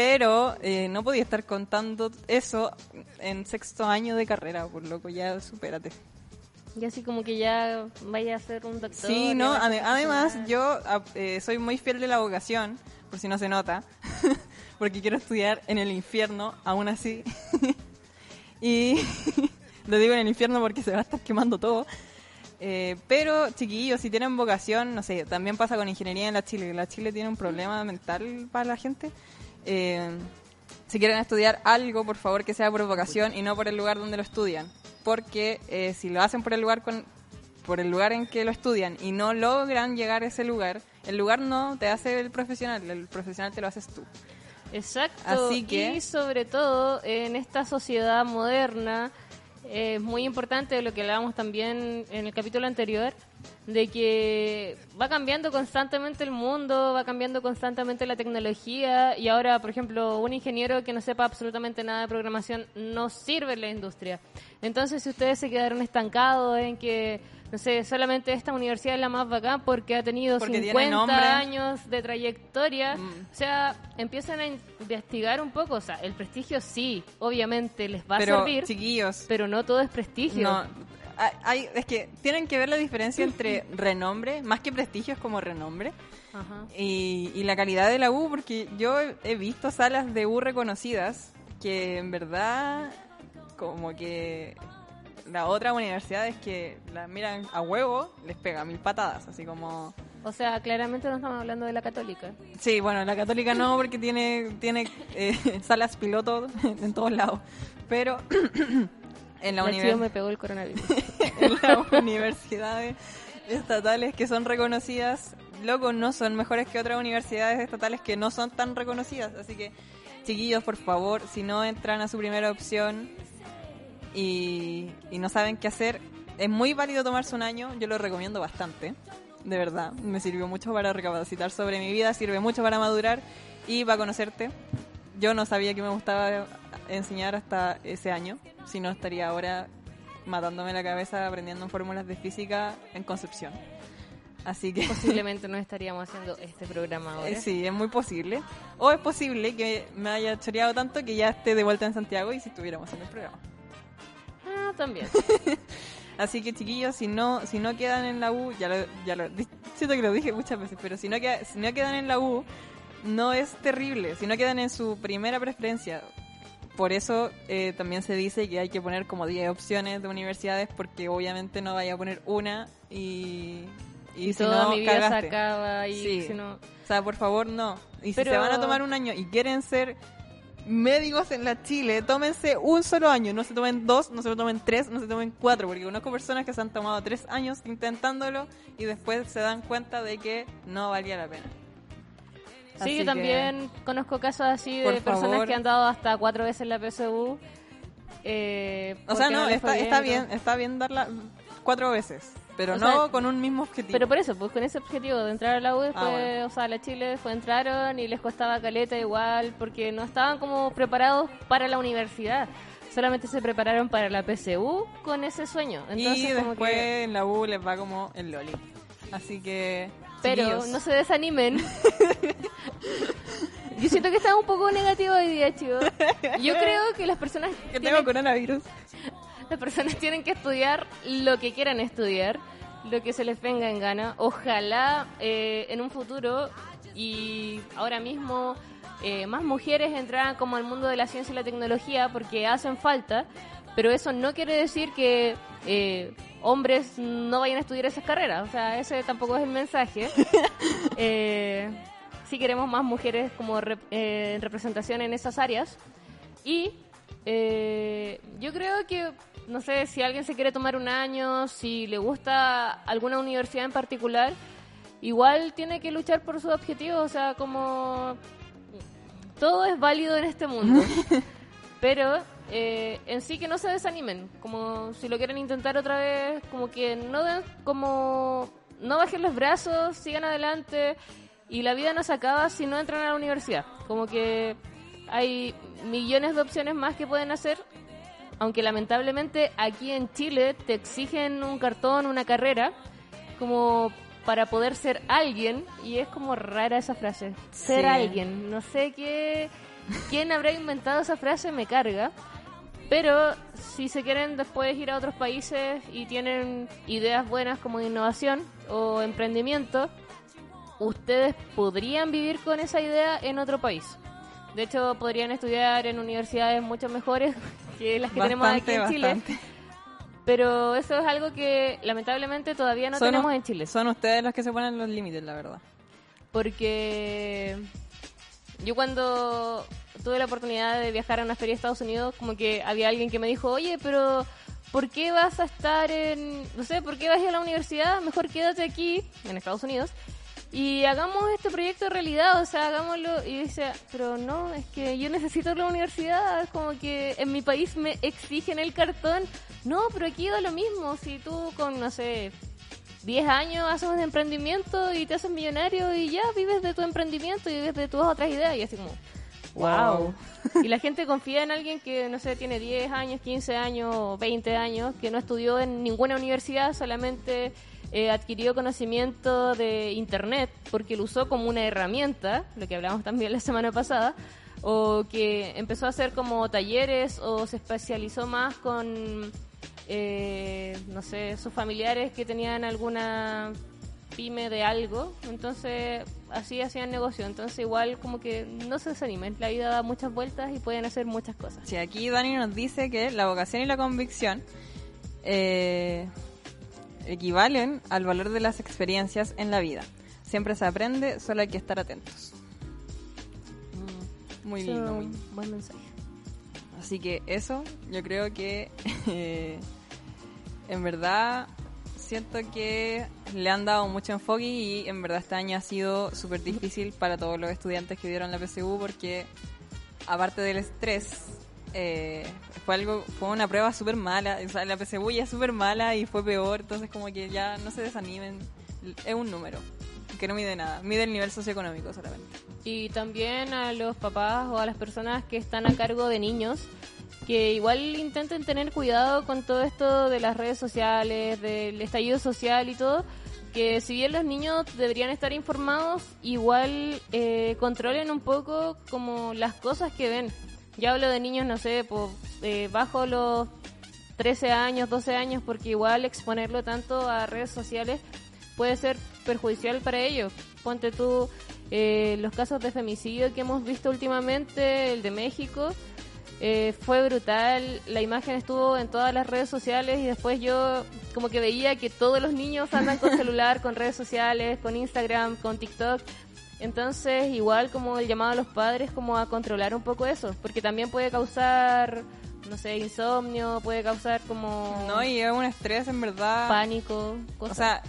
Pero eh, no podía estar contando eso en sexto año de carrera, por loco, ya supérate. Y así como que ya vaya a ser un doctor. Sí, no, ade- además yo a- eh, soy muy fiel de la vocación, por si no se nota, [laughs] porque quiero estudiar en el infierno, aún así. [laughs] y [laughs] lo digo en el infierno porque se va a estar quemando todo. Eh, pero, chiquillos, si tienen vocación, no sé, también pasa con ingeniería en la Chile. La Chile tiene un problema mental para la gente. Eh, si quieren estudiar algo, por favor que sea por vocación y no por el lugar donde lo estudian. Porque eh, si lo hacen por el lugar con, por el lugar en que lo estudian y no logran llegar a ese lugar, el lugar no te hace el profesional, el profesional te lo haces tú. Exacto. Así que- Y sobre todo en esta sociedad moderna, es muy importante lo que hablábamos también en el capítulo anterior, de que va cambiando constantemente el mundo, va cambiando constantemente la tecnología y ahora, por ejemplo, un ingeniero que no sepa absolutamente nada de programación no sirve en la industria. Entonces, si ustedes se quedaron estancados en que, no sé, solamente esta universidad es la más bacán porque ha tenido Porque tiene 50 nombre. años de trayectoria, Mm. o sea, empiezan a investigar un poco, o sea, el prestigio sí, obviamente les va pero, a servir, chiquillos, pero no todo es prestigio. no, hay- es que tienen que ver la diferencia entre [laughs] renombre, más que prestigio es como renombre, Ajá. y, y la calidad de la U, porque yo he visto salas de U reconocidas que en verdad como que las otras universidades que las miran a huevo les pega mil patadas, así como... O sea, claramente no estamos hablando de la católica. Sí, bueno, la católica no, porque tiene, tiene eh, [laughs] salas piloto [laughs] en todos lados, pero [clears throat] en la, La univers- Chio me pegó el coronavirus. [laughs] en las universidades estatales que son reconocidas, loco, no son mejores que otras universidades estatales que no son tan reconocidas. Así que, chiquillos, por favor, si no entran a su primera opción y, y no saben qué hacer, es muy válido tomarse un año, yo lo recomiendo bastante. De verdad, me sirvió mucho para recapacitar sobre mi vida, sirve mucho para madurar y para conocerte. Yo no sabía que me gustaba enseñar hasta ese año, si no estaría ahora matándome la cabeza aprendiendo fórmulas de física en Concepción. Así que [laughs] Posiblemente no estaríamos haciendo este programa ahora. eh, sí, es muy posible. O es posible que me haya choreado tanto que ya esté de vuelta en Santiago y si estuviéramos en el programa. También. [laughs] Así que chiquillos, si no si no quedan en la U, ya lo, ya lo siento que lo dije muchas veces, pero si no queda- si no quedan en la U, no es terrible, si no quedan en su primera preferencia. Por eso eh, también se dice que hay que poner como 10 opciones de universidades porque obviamente no vaya a poner una y, y, Y, si toda no mi vida cagaste. se acaba y Sí. si no... O sea, por favor, no. Y Pero- si se van a tomar un año y quieren ser médicos en la Chile, tómense un solo año, no se tomen dos, no se tomen tres, no se tomen cuatro, porque conozco personas que se han tomado tres años intentándolo y después se dan cuenta de que no valía la pena. Sí, Así yo que, también conozco casos así de personas favor. que han dado hasta cuatro veces la PSU. Eh, O sea, no, está, está bien, está bien darla cuatro veces, pero O no sea, con un mismo objetivo. Pero por eso, pues con ese objetivo de entrar a la U, después, Ah, bueno. o sea, a la Chile, después entraron y les costaba caleta igual, porque no estaban como preparados para la universidad. Solamente se prepararon para la PSU con ese sueño. Entonces, y como después que- en la U les va como el Loli. Así que. Pero chiquillos, no se desanimen. [laughs] Yo siento que está un poco negativo hoy día, chicos. Yo creo que las personas que tienen- tengo coronavirus. Las personas [laughs] tienen que estudiar lo que quieran estudiar, lo que se les venga en gana. Ojalá eh, en un futuro y ahora mismo eh, más mujeres entraran como al mundo de la ciencia y la tecnología porque hacen falta, pero eso no quiere decir que eh, hombres no vayan a estudiar esas carreras. O sea, ese tampoco es el mensaje. [laughs] Eh, sí queremos más mujeres como rep- en representación en esas áreas. Y eh, yo creo que, no sé, si alguien se quiere tomar un año, si le gusta alguna universidad en particular, igual tiene que luchar por su objetivo. O sea, como todo es válido en este mundo. [laughs] Pero eh, en sí que no se desanimen. Como si lo quieren intentar otra vez, como que no den, como no bajen los brazos, sigan adelante. Y la vida no se acaba si no entran a la universidad. Como que hay millones de opciones más que pueden hacer. Aunque lamentablemente aquí en Chile te exigen un cartón, una carrera, como para poder ser alguien. Y es como rara esa frase. Ser Sí. alguien. No sé qué. ¿Quién habrá inventado esa frase? Me carga. Pero si se quieren después ir a otros países y tienen ideas buenas como de innovación o emprendimiento, ustedes podrían vivir con esa idea en otro país. De hecho, podrían estudiar en universidades mucho mejores [laughs] que las que tenemos aquí en Chile. bastante. Pero eso es algo que lamentablemente todavía no Son- tenemos en Chile. Son ustedes los que se ponen los límites, la verdad. porque yo cuando tuve la oportunidad de viajar a una feria de Estados Unidos, como que había alguien que me dijo, oye, pero ¿por qué vas a estar en, no sé, por qué vas a ir a la universidad? Mejor quédate aquí, en Estados Unidos, y hagamos este proyecto de realidad, o sea, hagámoslo. Y dice, pero no, es que yo necesito la universidad, es como que en mi país me exigen el cartón. No, pero aquí da lo mismo, si tú con, no sé, 10 años haces un emprendimiento y te haces millonario y ya vives de tu emprendimiento y vives de tus otras ideas y así como wow. y la gente confía en alguien que no sé, tiene 10 años, 15 años, 20 años, que no estudió en ninguna universidad, solamente eh, adquirió conocimiento de internet porque lo usó como una herramienta, lo que hablamos también la semana pasada, o que empezó a hacer como talleres o se especializó más con eh, no sé, sus familiares que tenían alguna pyme de algo, entonces así hacían negocio, entonces igual como que no se desanimen, la vida da muchas vueltas y pueden hacer muchas cosas. Sí, aquí Dani nos dice que la vocación y la convicción eh, equivalen al valor de las experiencias en la vida. Siempre se aprende, solo hay que estar atentos. Muy Eso, lindo, muy buen mensaje. Así que eso, yo creo que eh, en verdad siento que le han dado mucho enfoque y en verdad este año ha sido súper difícil para todos los estudiantes que dieron la PSU porque aparte del estrés eh, fue algo fue una prueba súper mala, o sea, la PSU ya es súper mala y fue peor, entonces como que ya no se desanimen, es un número que no mide nada, mide el nivel socioeconómico solamente. Y también a los papás o a las personas que están a cargo de niños, que igual intenten tener cuidado con todo esto de las redes sociales, del estallido social y todo, que si bien los niños deberían estar informados, igual eh, controlen un poco como las cosas que ven. Ya hablo de niños, no sé, po- eh, bajo los 13 años, 12 años, porque igual exponerlo tanto a redes sociales puede ser perjudicial para ellos. Ponte tú eh, los casos de femicidio que hemos visto últimamente, el de México, eh, fue brutal. La imagen estuvo en todas las redes sociales y después yo como que veía que todos los niños andan con [laughs] celular, con redes sociales, con Instagram, con TikTok. Entonces, igual como el llamado a los padres como a controlar un poco eso, porque también puede causar, no sé, insomnio, puede causar como No, y es un estrés en verdad. pánico, O cosas. sea,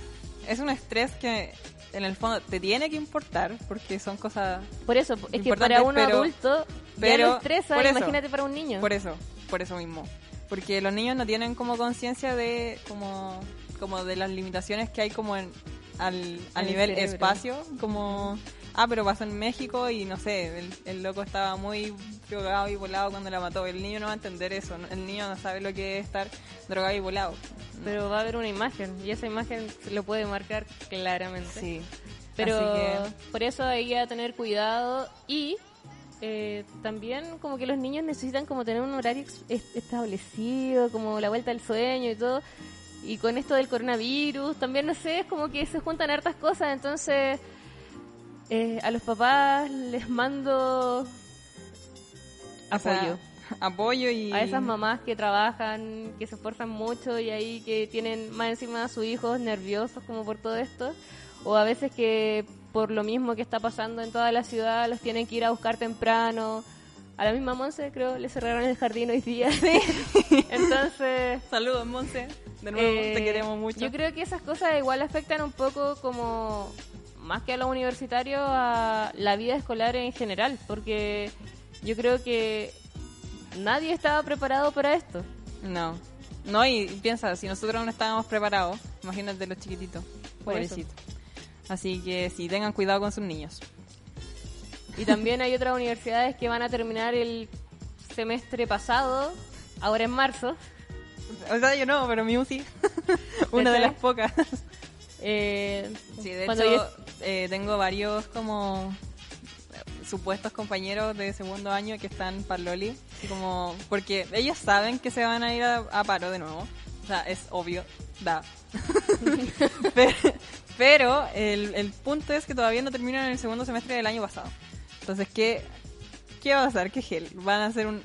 es un estrés que en el fondo te tiene que importar porque son cosas por eso, es que para pero- adulto pero- ya lo estresa, eso. imagínate para un niño. Por eso, por eso mismo. Porque los niños no tienen como conciencia de como, como de las limitaciones que hay como en, al, a En el nivel cerebro. espacio, como ah, pero pasó en México y no sé, el, el loco estaba muy drogado y volado cuando la mató. El niño no va a entender eso, el niño no sabe lo que es estar drogado y volado. Pero va a haber una imagen y esa imagen se lo puede marcar claramente. Sí. Pero que- por eso hay que tener cuidado y eh, también como que los niños necesitan como tener un horario establecido, como la vuelta al sueño y todo. Y con esto del coronavirus, también no sé, es como que se juntan hartas cosas, entonces eh, a los papás les mando O sea, apoyo. apoyo y a esas mamás que trabajan, que se esfuerzan mucho y ahí que tienen más encima a sus hijos nerviosos como por todo esto, o a veces que por lo mismo que está pasando en toda la ciudad los tienen que ir a buscar temprano. A la misma Monse creo le cerraron el jardín hoy día. [laughs] Entonces, Saludos, Monse. De nuevo, eh, te queremos mucho. Yo creo que esas cosas igual afectan un poco como más que a los universitarios a la vida escolar en general, porque yo creo que nadie estaba preparado para esto. No. No, y piensa, si nosotros no estábamos preparados, imagínate los chiquititos. Pobrecitos. Así que sí, tengan cuidado con sus niños. Y también hay otras universidades que van a terminar el semestre pasado, ahora en marzo. O sea, yo no, pero mi UCI. [laughs] Una de las pocas. Eh, Sí, de hecho, yo- eh, tengo varios como supuestos compañeros de segundo año que están para Loli. Así como, porque ellos saben que se van a ir a, a paro de nuevo. O sea, es obvio. Da. [laughs] pero pero el, el punto es que todavía no terminan el segundo semestre del año pasado. Entonces, ¿qué, qué va a pasar? ¿Qué gel? Van a hacer un,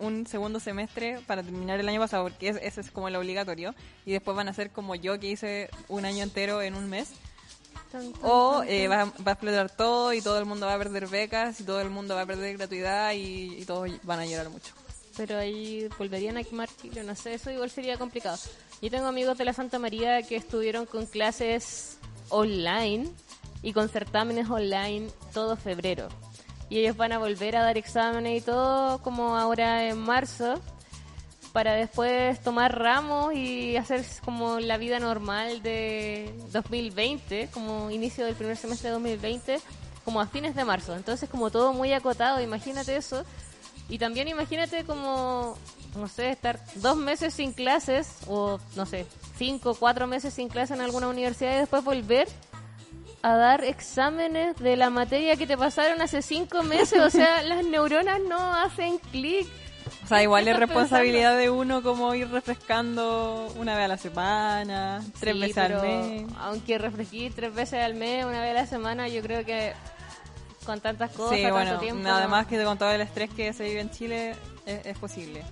un segundo semestre para terminar el año pasado, porque es- ese es como el obligatorio. Y después van a hacer como yo, que hice un año entero en un mes. O eh, va, va a explotar todo y todo el mundo va a perder becas y todo el mundo va a perder gratuidad y, y todos van a llorar mucho. pero ahí volverían a quemar Chile, no sé, eso igual sería complicado. Yo tengo amigos de la Santa María que estuvieron con clases online y con certámenes online todo febrero. Y ellos van a volver a dar exámenes y todo como ahora en marzo para después tomar ramos y hacer como la vida normal de 2020, como inicio del primer semestre de 2020, como a fines de marzo. Entonces como todo muy acotado, imagínate eso. Y también imagínate como, no sé, estar dos meses sin clases o, no sé, cinco, cuatro meses sin clases en alguna universidad y después volver a dar exámenes de la materia que te pasaron hace cinco meses. O sea, las neuronas no hacen clic. O sea, igual ¿Qué es responsabilidad de uno como ir refrescando una vez a la semana, tres Sí, veces al mes. Aunque refresquí tres veces al mes, una vez a la semana, yo creo que con tantas cosas, Sí, tanto bueno, tiempo. nada no. más que con todo el estrés que se vive en Chile es, es posible.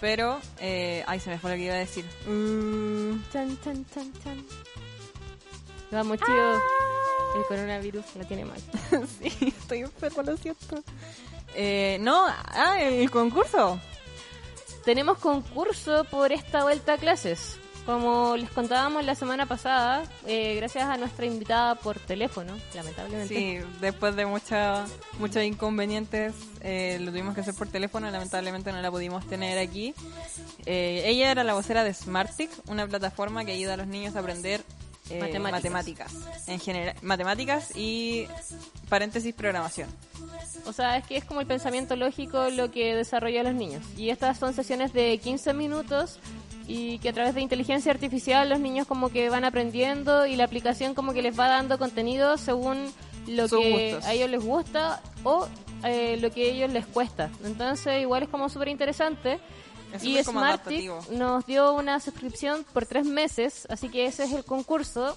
Pero, eh, ay, se me fue lo que iba a decir. Mm, Chan, chan, chan, chan. Vamos, chido. El coronavirus la tiene mal. [laughs] sí, estoy enferma, lo siento. Eh, no, ah, el concurso. Tenemos concurso por esta vuelta a clases. Como les contábamos la semana pasada, eh, gracias a nuestra invitada por teléfono, lamentablemente. Sí, después de mucha- muchos inconvenientes, eh, lo tuvimos que hacer por teléfono, lamentablemente no la pudimos tener aquí. Eh, ella era la vocera de Smartic, una plataforma que ayuda a los niños a aprender eh, Matemáticas. matemáticas, en general, matemáticas y paréntesis programación. O sea, es que es como el pensamiento lógico lo que desarrolla los niños. Y estas son sesiones de 15 minutos y que a través de inteligencia artificial los niños como que van aprendiendo y la aplicación como que les va dando contenido según lo Sus que gustos. a ellos les gusta o eh, lo que a ellos les cuesta. Entonces igual es como súper interesante. Y súper como Smartic adaptativo. nos dio una suscripción por tres meses, así que ese es el concurso.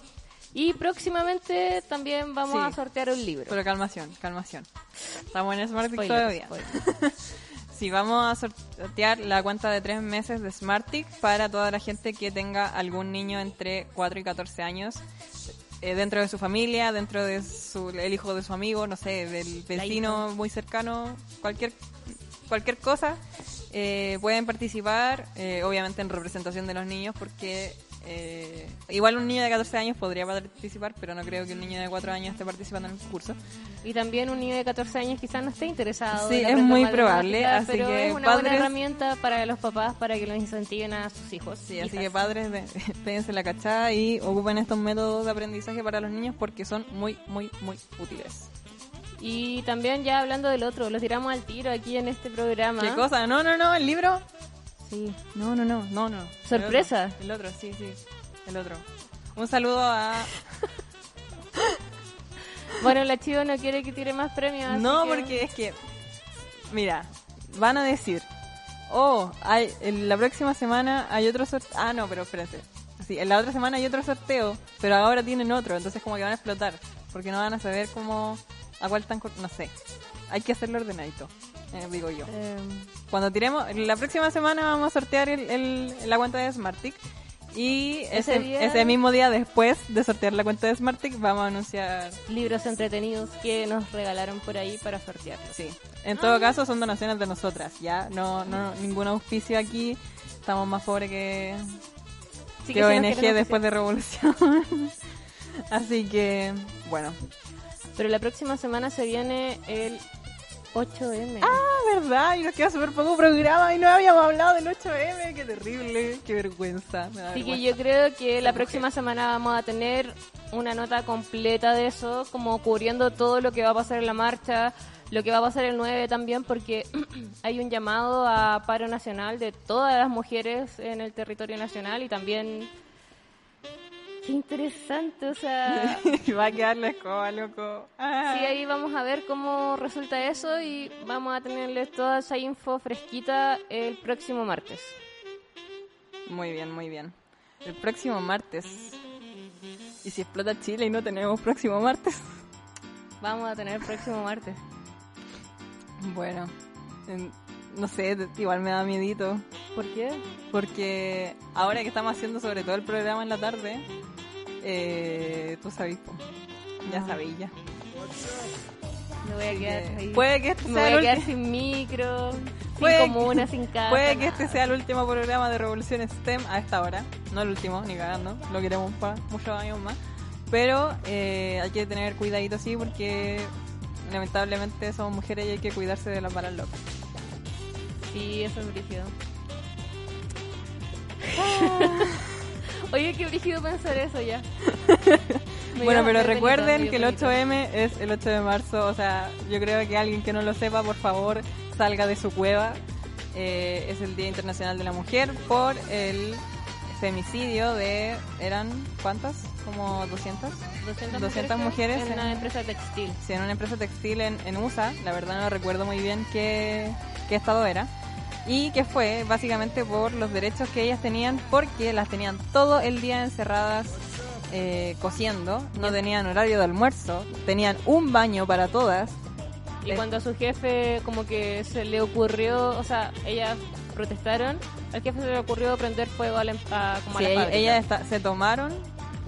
Y próximamente también vamos Sí. a sortear un libro. Pero calmación, calmación. Estamos en Smartic Spoiler, todavía. [laughs] Sí, vamos a sortear la cuenta de tres meses de Smartic para toda la gente que tenga algún niño entre 4 y 14 años. eh, dentro de su familia, dentro de su, el hijo de su amigo, no sé, del vecino muy cercano, cualquier, cualquier cosa, eh, pueden participar, eh, obviamente en representación de los niños, porque eh, igual un niño de 14 años podría participar, pero no creo que un niño de 4 años esté participando en el curso. Y también un niño de 14 años quizás no esté interesado. Sí, es muy probable, así pero que es una buena herramienta para los papás para que los incentiven a sus hijos. Sí, así que padres, de- [laughs] péguense la cachada y ocupen estos métodos de aprendizaje para los niños porque son muy, muy, muy útiles. Y también ya hablando del otro, lo tiramos al tiro aquí en este programa. ¿Qué cosa? No, no, no, el libro. Sí. No, no, no, no, no. ¿Sorpresa? El otro, el otro, sí, sí. El otro. Un saludo a... [laughs] Bueno, la Chivo no quiere que tire más premios. No, que- porque es que... Mira, van a decir... Oh, hay, en la próxima semana hay otro sorteo... Ah, no, pero espérense. Sí, en la otra semana hay otro sorteo, pero ahora tienen otro, entonces como que van a explotar. Porque no van a saber cómo... A cuál tan... cor- No sé. Hay que hacerlo ordenadito, eh, digo yo. Eh, Cuando tiremos, la próxima semana vamos a sortear el, el- la cuenta de Smartick. Y Ese ese, ese mismo día después de sortear la cuenta de Smartick vamos a anunciar... libros entretenidos que nos regalaron por ahí para sortear. Sí. En todo caso son donaciones de nosotras, ¿ya? No, no, ningún auspicio aquí. Estamos más pobres que, Así que si nos ONG después de Revolución. [laughs] Así que, bueno. Pero la próxima semana se viene el 8M. Ah, ¿verdad? Y nos queda súper poco programa y no habíamos hablado del 8M. Qué terrible, qué vergüenza. me da Así que yo creo que la próxima semana vamos a tener una nota completa de eso, como cubriendo todo lo que va a pasar en la marcha, lo que va a pasar el 9 también, porque [clears throat] hay un llamado a paro nacional de todas las mujeres en el territorio nacional y también... Qué interesante, o sea... [laughs] Va a quedar la escoba, loco. Ah. Sí, ahí vamos a ver cómo resulta eso y vamos a tenerles toda esa info fresquita el próximo martes. Muy bien, muy bien. El próximo martes. ¿Y si explota Chile y no tenemos próximo martes? Vamos a tener el próximo martes. Bueno, en- no sé, igual me da miedito. ¿Por qué? Porque ahora que estamos haciendo sobre todo el programa en la tarde, eh, tú sabes, ya Ah. sabéis ya. Me voy a quedar que ahí. Puede que este Me sea voy a quedar sin micro, Puede sin comuna, sin casa. Puede que este sea el último programa de Revolución STEM a esta hora. No el último, ni cagando. Lo queremos para muchos años más. Pero eh, hay que tener cuidadito así porque lamentablemente somos mujeres y hay que cuidarse de las balas locas. Sí, eso es brígido. Oye, qué brígido pensar eso ya. Me [laughs] bueno, pero recuerden que el dio penita. 8M es el 8 de marzo. O sea, yo creo que alguien que no lo sepa, por favor, salga de su cueva. Eh, es el Día Internacional de la Mujer por el femicidio de... ¿Eran cuántas? ¿Como 200? 200, 200 mujeres en en- una empresa textil. Sí, en una empresa textil en, en USA, la verdad no recuerdo muy bien qué, qué estado era, y que fue básicamente por los derechos que ellas tenían, porque las tenían todo el día encerradas eh, cosiendo, no tenían horario de almuerzo, tenían un baño para todas, Y Eh. cuando a su jefe como que se le ocurrió, o sea, ellas protestaron, al jefe se le ocurrió prender fuego a la, em- a- como sí, a la ella- esta- se tomaron,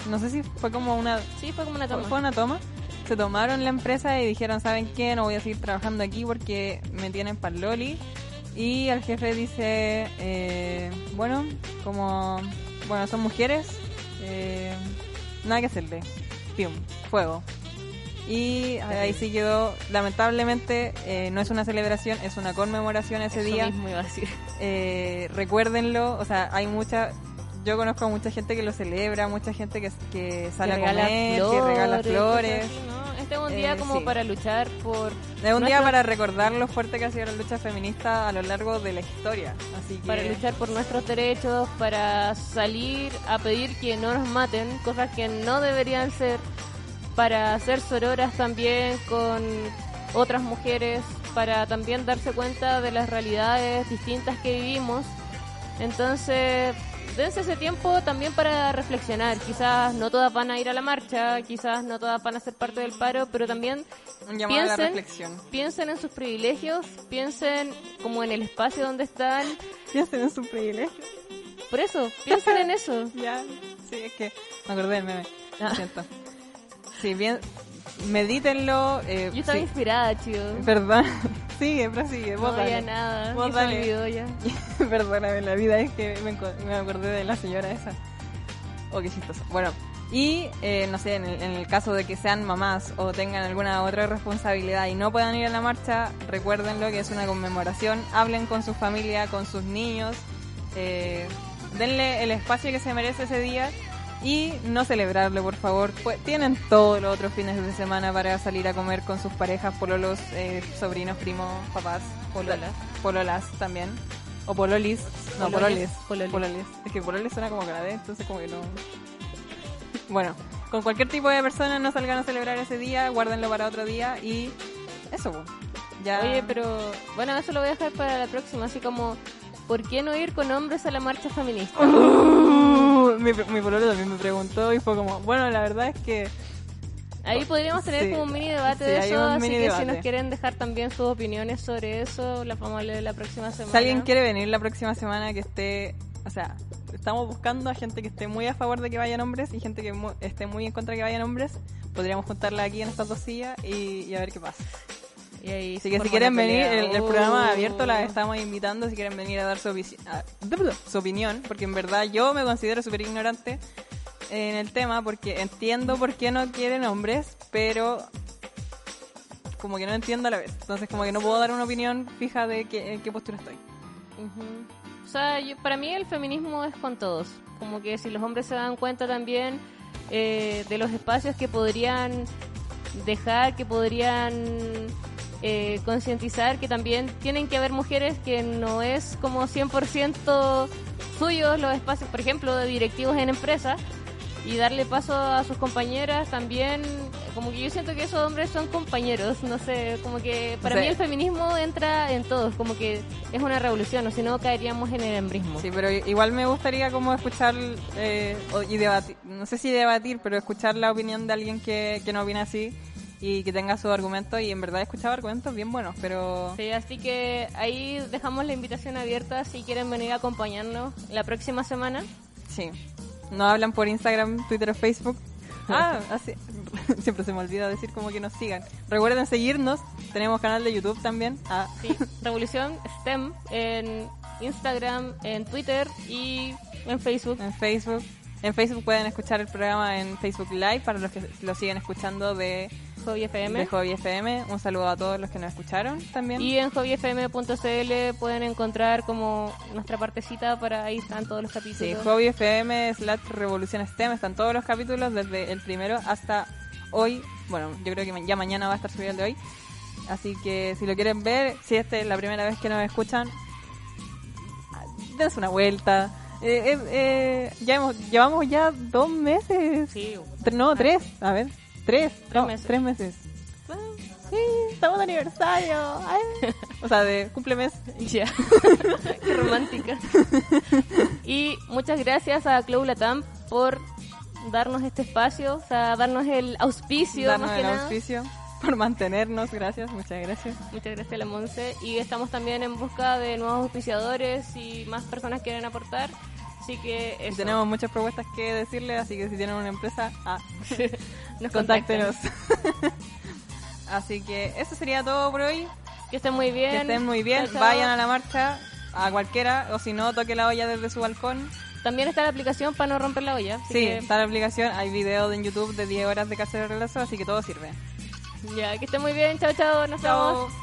no sé si fue como una Sí, fue como una toma. Fue una toma. Se tomaron la empresa y dijeron, ¿saben qué? No voy a seguir trabajando aquí porque me tienen para loli. Y el jefe dice, eh, bueno, como, bueno, son mujeres, eh, nada que hacerle. Pium, fuego. Y ahí sí quedó, lamentablemente, eh, no es una celebración, es una conmemoración ese Eso día. mismo iba a decir. Eh, recuérdenlo, o sea, hay mucha, yo conozco a mucha gente que lo celebra, mucha gente que, que sale Que a comer, que regala flores. así, ¿no? Este es un día Eh, como sí. para luchar por... Es un día para recordar lo fuerte que ha sido la lucha feminista a lo largo de la historia. Así que para luchar por nuestros derechos, para salir a pedir que no nos maten, cosas que no deberían ser, para hacer sororas también con otras mujeres, para también darse cuenta de las realidades distintas que vivimos. Entonces, dense ese tiempo también para reflexionar. Quizás no todas van a ir a la marcha, quizás no todas van a ser parte del paro, pero también un llamado a la piensen, reflexión. piensen en sus privilegios, piensen como en el espacio donde están. Piensen en su privilegio. Por eso, piensen en eso. [laughs] Ya, sí, es que me acordé del meme. Lo Ah. siento. Sí, bien, medítenlo. Eh, Yo estaba sí. inspirada, chicos. Perdón. Sigue, prosigue. Vos No dale. había nada. Vos dale. olvidó ya. [laughs] Perdóname, la vida es que me, acordé de la señora esa. Oh, qué chistoso. Bueno, y eh, no sé, en el, en el caso de que sean mamás o tengan alguna otra responsabilidad y no puedan ir a la marcha, recuérdenlo que es una conmemoración. Hablen con su familia, con sus niños. eh, denle el espacio que se merece ese día y no celebrarlo, por favor. Pues, tienen todos los otros fines de semana para salir a comer con sus parejas, pololos, eh, sobrinos, primos, papás, pololas, pololas también. O pololis. No, pololes. Pololes. Pololes. Es que pololes suena como canadés, entonces como que no... Bueno, con cualquier tipo de persona no salgan a celebrar ese día, guárdenlo para otro día y eso. po. Ya... Oye, pero bueno, eso lo voy a dejar para la próxima, así como, ¿por qué no ir con hombres a la marcha feminista? Uh, mi, mi pololo también me preguntó y fue como, bueno, la verdad es que Ahí podríamos tener Sí. como un mini debate Sí, de eso, así que debate. si nos quieren dejar también sus opiniones sobre eso, la vamos a leer la próxima semana. Si alguien quiere venir la próxima semana que esté, o sea, estamos buscando a gente que esté muy a favor de que vayan hombres y gente que mu- esté muy en contra de que vayan hombres. Podríamos juntarla aquí en estas dos sillas y, y a ver qué pasa. Y ahí Así que si quieren venir, el, el programa Oh. abierto la estamos invitando si quieren venir a dar su, opici- a- su opinión, porque en verdad yo me considero súper ignorante en el tema, porque entiendo por qué no quieren hombres, pero como que no entiendo a la vez. Entonces como que no puedo dar una opinión fija de qué, en qué postura estoy. Ujú. O sea, yo- para mí el feminismo es con todos. Como que si los hombres se dan cuenta también eh, de los espacios que podrían dejar, que podrían eh, concientizar, que también tienen que haber mujeres que no es como 100% suyos los espacios, por ejemplo, de directivos en empresas, y darle paso a sus compañeras también, como que yo siento que esos hombres son compañeros, no sé, como que para mí el feminismo entra en todos, como que es una revolución, o si no caeríamos en el embrismo. Sí, pero igual me gustaría como escuchar eh, y debatir, no sé si debatir, pero escuchar la opinión de alguien que, que no opina así y que tenga sus argumentos y en verdad he escuchado argumentos bien buenos, pero... Sí, así que ahí dejamos la invitación abierta si quieren venir a acompañarnos la próxima semana. Sí. Nos hablan por Instagram, Twitter o Facebook. Ah, así. [laughs] Siempre se me olvida decir como que nos sigan. Recuerden seguirnos. Tenemos canal de YouTube también. Ah, Sí, [laughs] Revolución STEM en Instagram, en Twitter y en Facebook. en Facebook. En Facebook pueden escuchar el programa en Facebook Live para los que lo siguen escuchando de, Hobby FM. de Hobby FM. Un saludo a todos los que nos escucharon también. Y en hobbyfm.cl pueden encontrar como nuestra partecita para ahí están todos los Sí, capítulos. Hobby FM slash Revolución STEM. Están todos los capítulos desde el primero hasta hoy. Bueno, yo creo que ya mañana va a estar subido el de hoy. Así que si lo quieren ver, si esta es la primera vez que nos escuchan, dense una vuelta. Eh, eh, eh, ya hemos, llevamos ya dos meses. Sí. No, tres. A ver, tres. Tres no, meses. Tres meses. Sí, estamos de aniversario. Ay. O sea, de cumplemes. [laughs] Ya. Qué romántica. Y muchas gracias a Clau Latam por darnos este espacio, o sea, darnos el auspicio Darnos más que el nada. auspicio. Por mantenernos. Gracias, muchas gracias. Muchas gracias la Monse. Y estamos también en busca de nuevos auspiciadores y más personas quieren aportar. Así que eso. tenemos muchas propuestas que decirle, así que si tienen una empresa, ah, [laughs] Nos [laughs] contáctenos. [laughs] así que eso sería todo por hoy. Que estén muy bien. Que estén muy bien. Chao, chao. Vayan a la marcha, a cualquiera, o si no, toque la olla desde su balcón. También está la aplicación para no romper la olla. Sí, que- está la aplicación. Hay videos en YouTube de 10 horas de casa de relazo, así que todo sirve. Ya, que estén muy bien. Chao, chao. Nos vemos.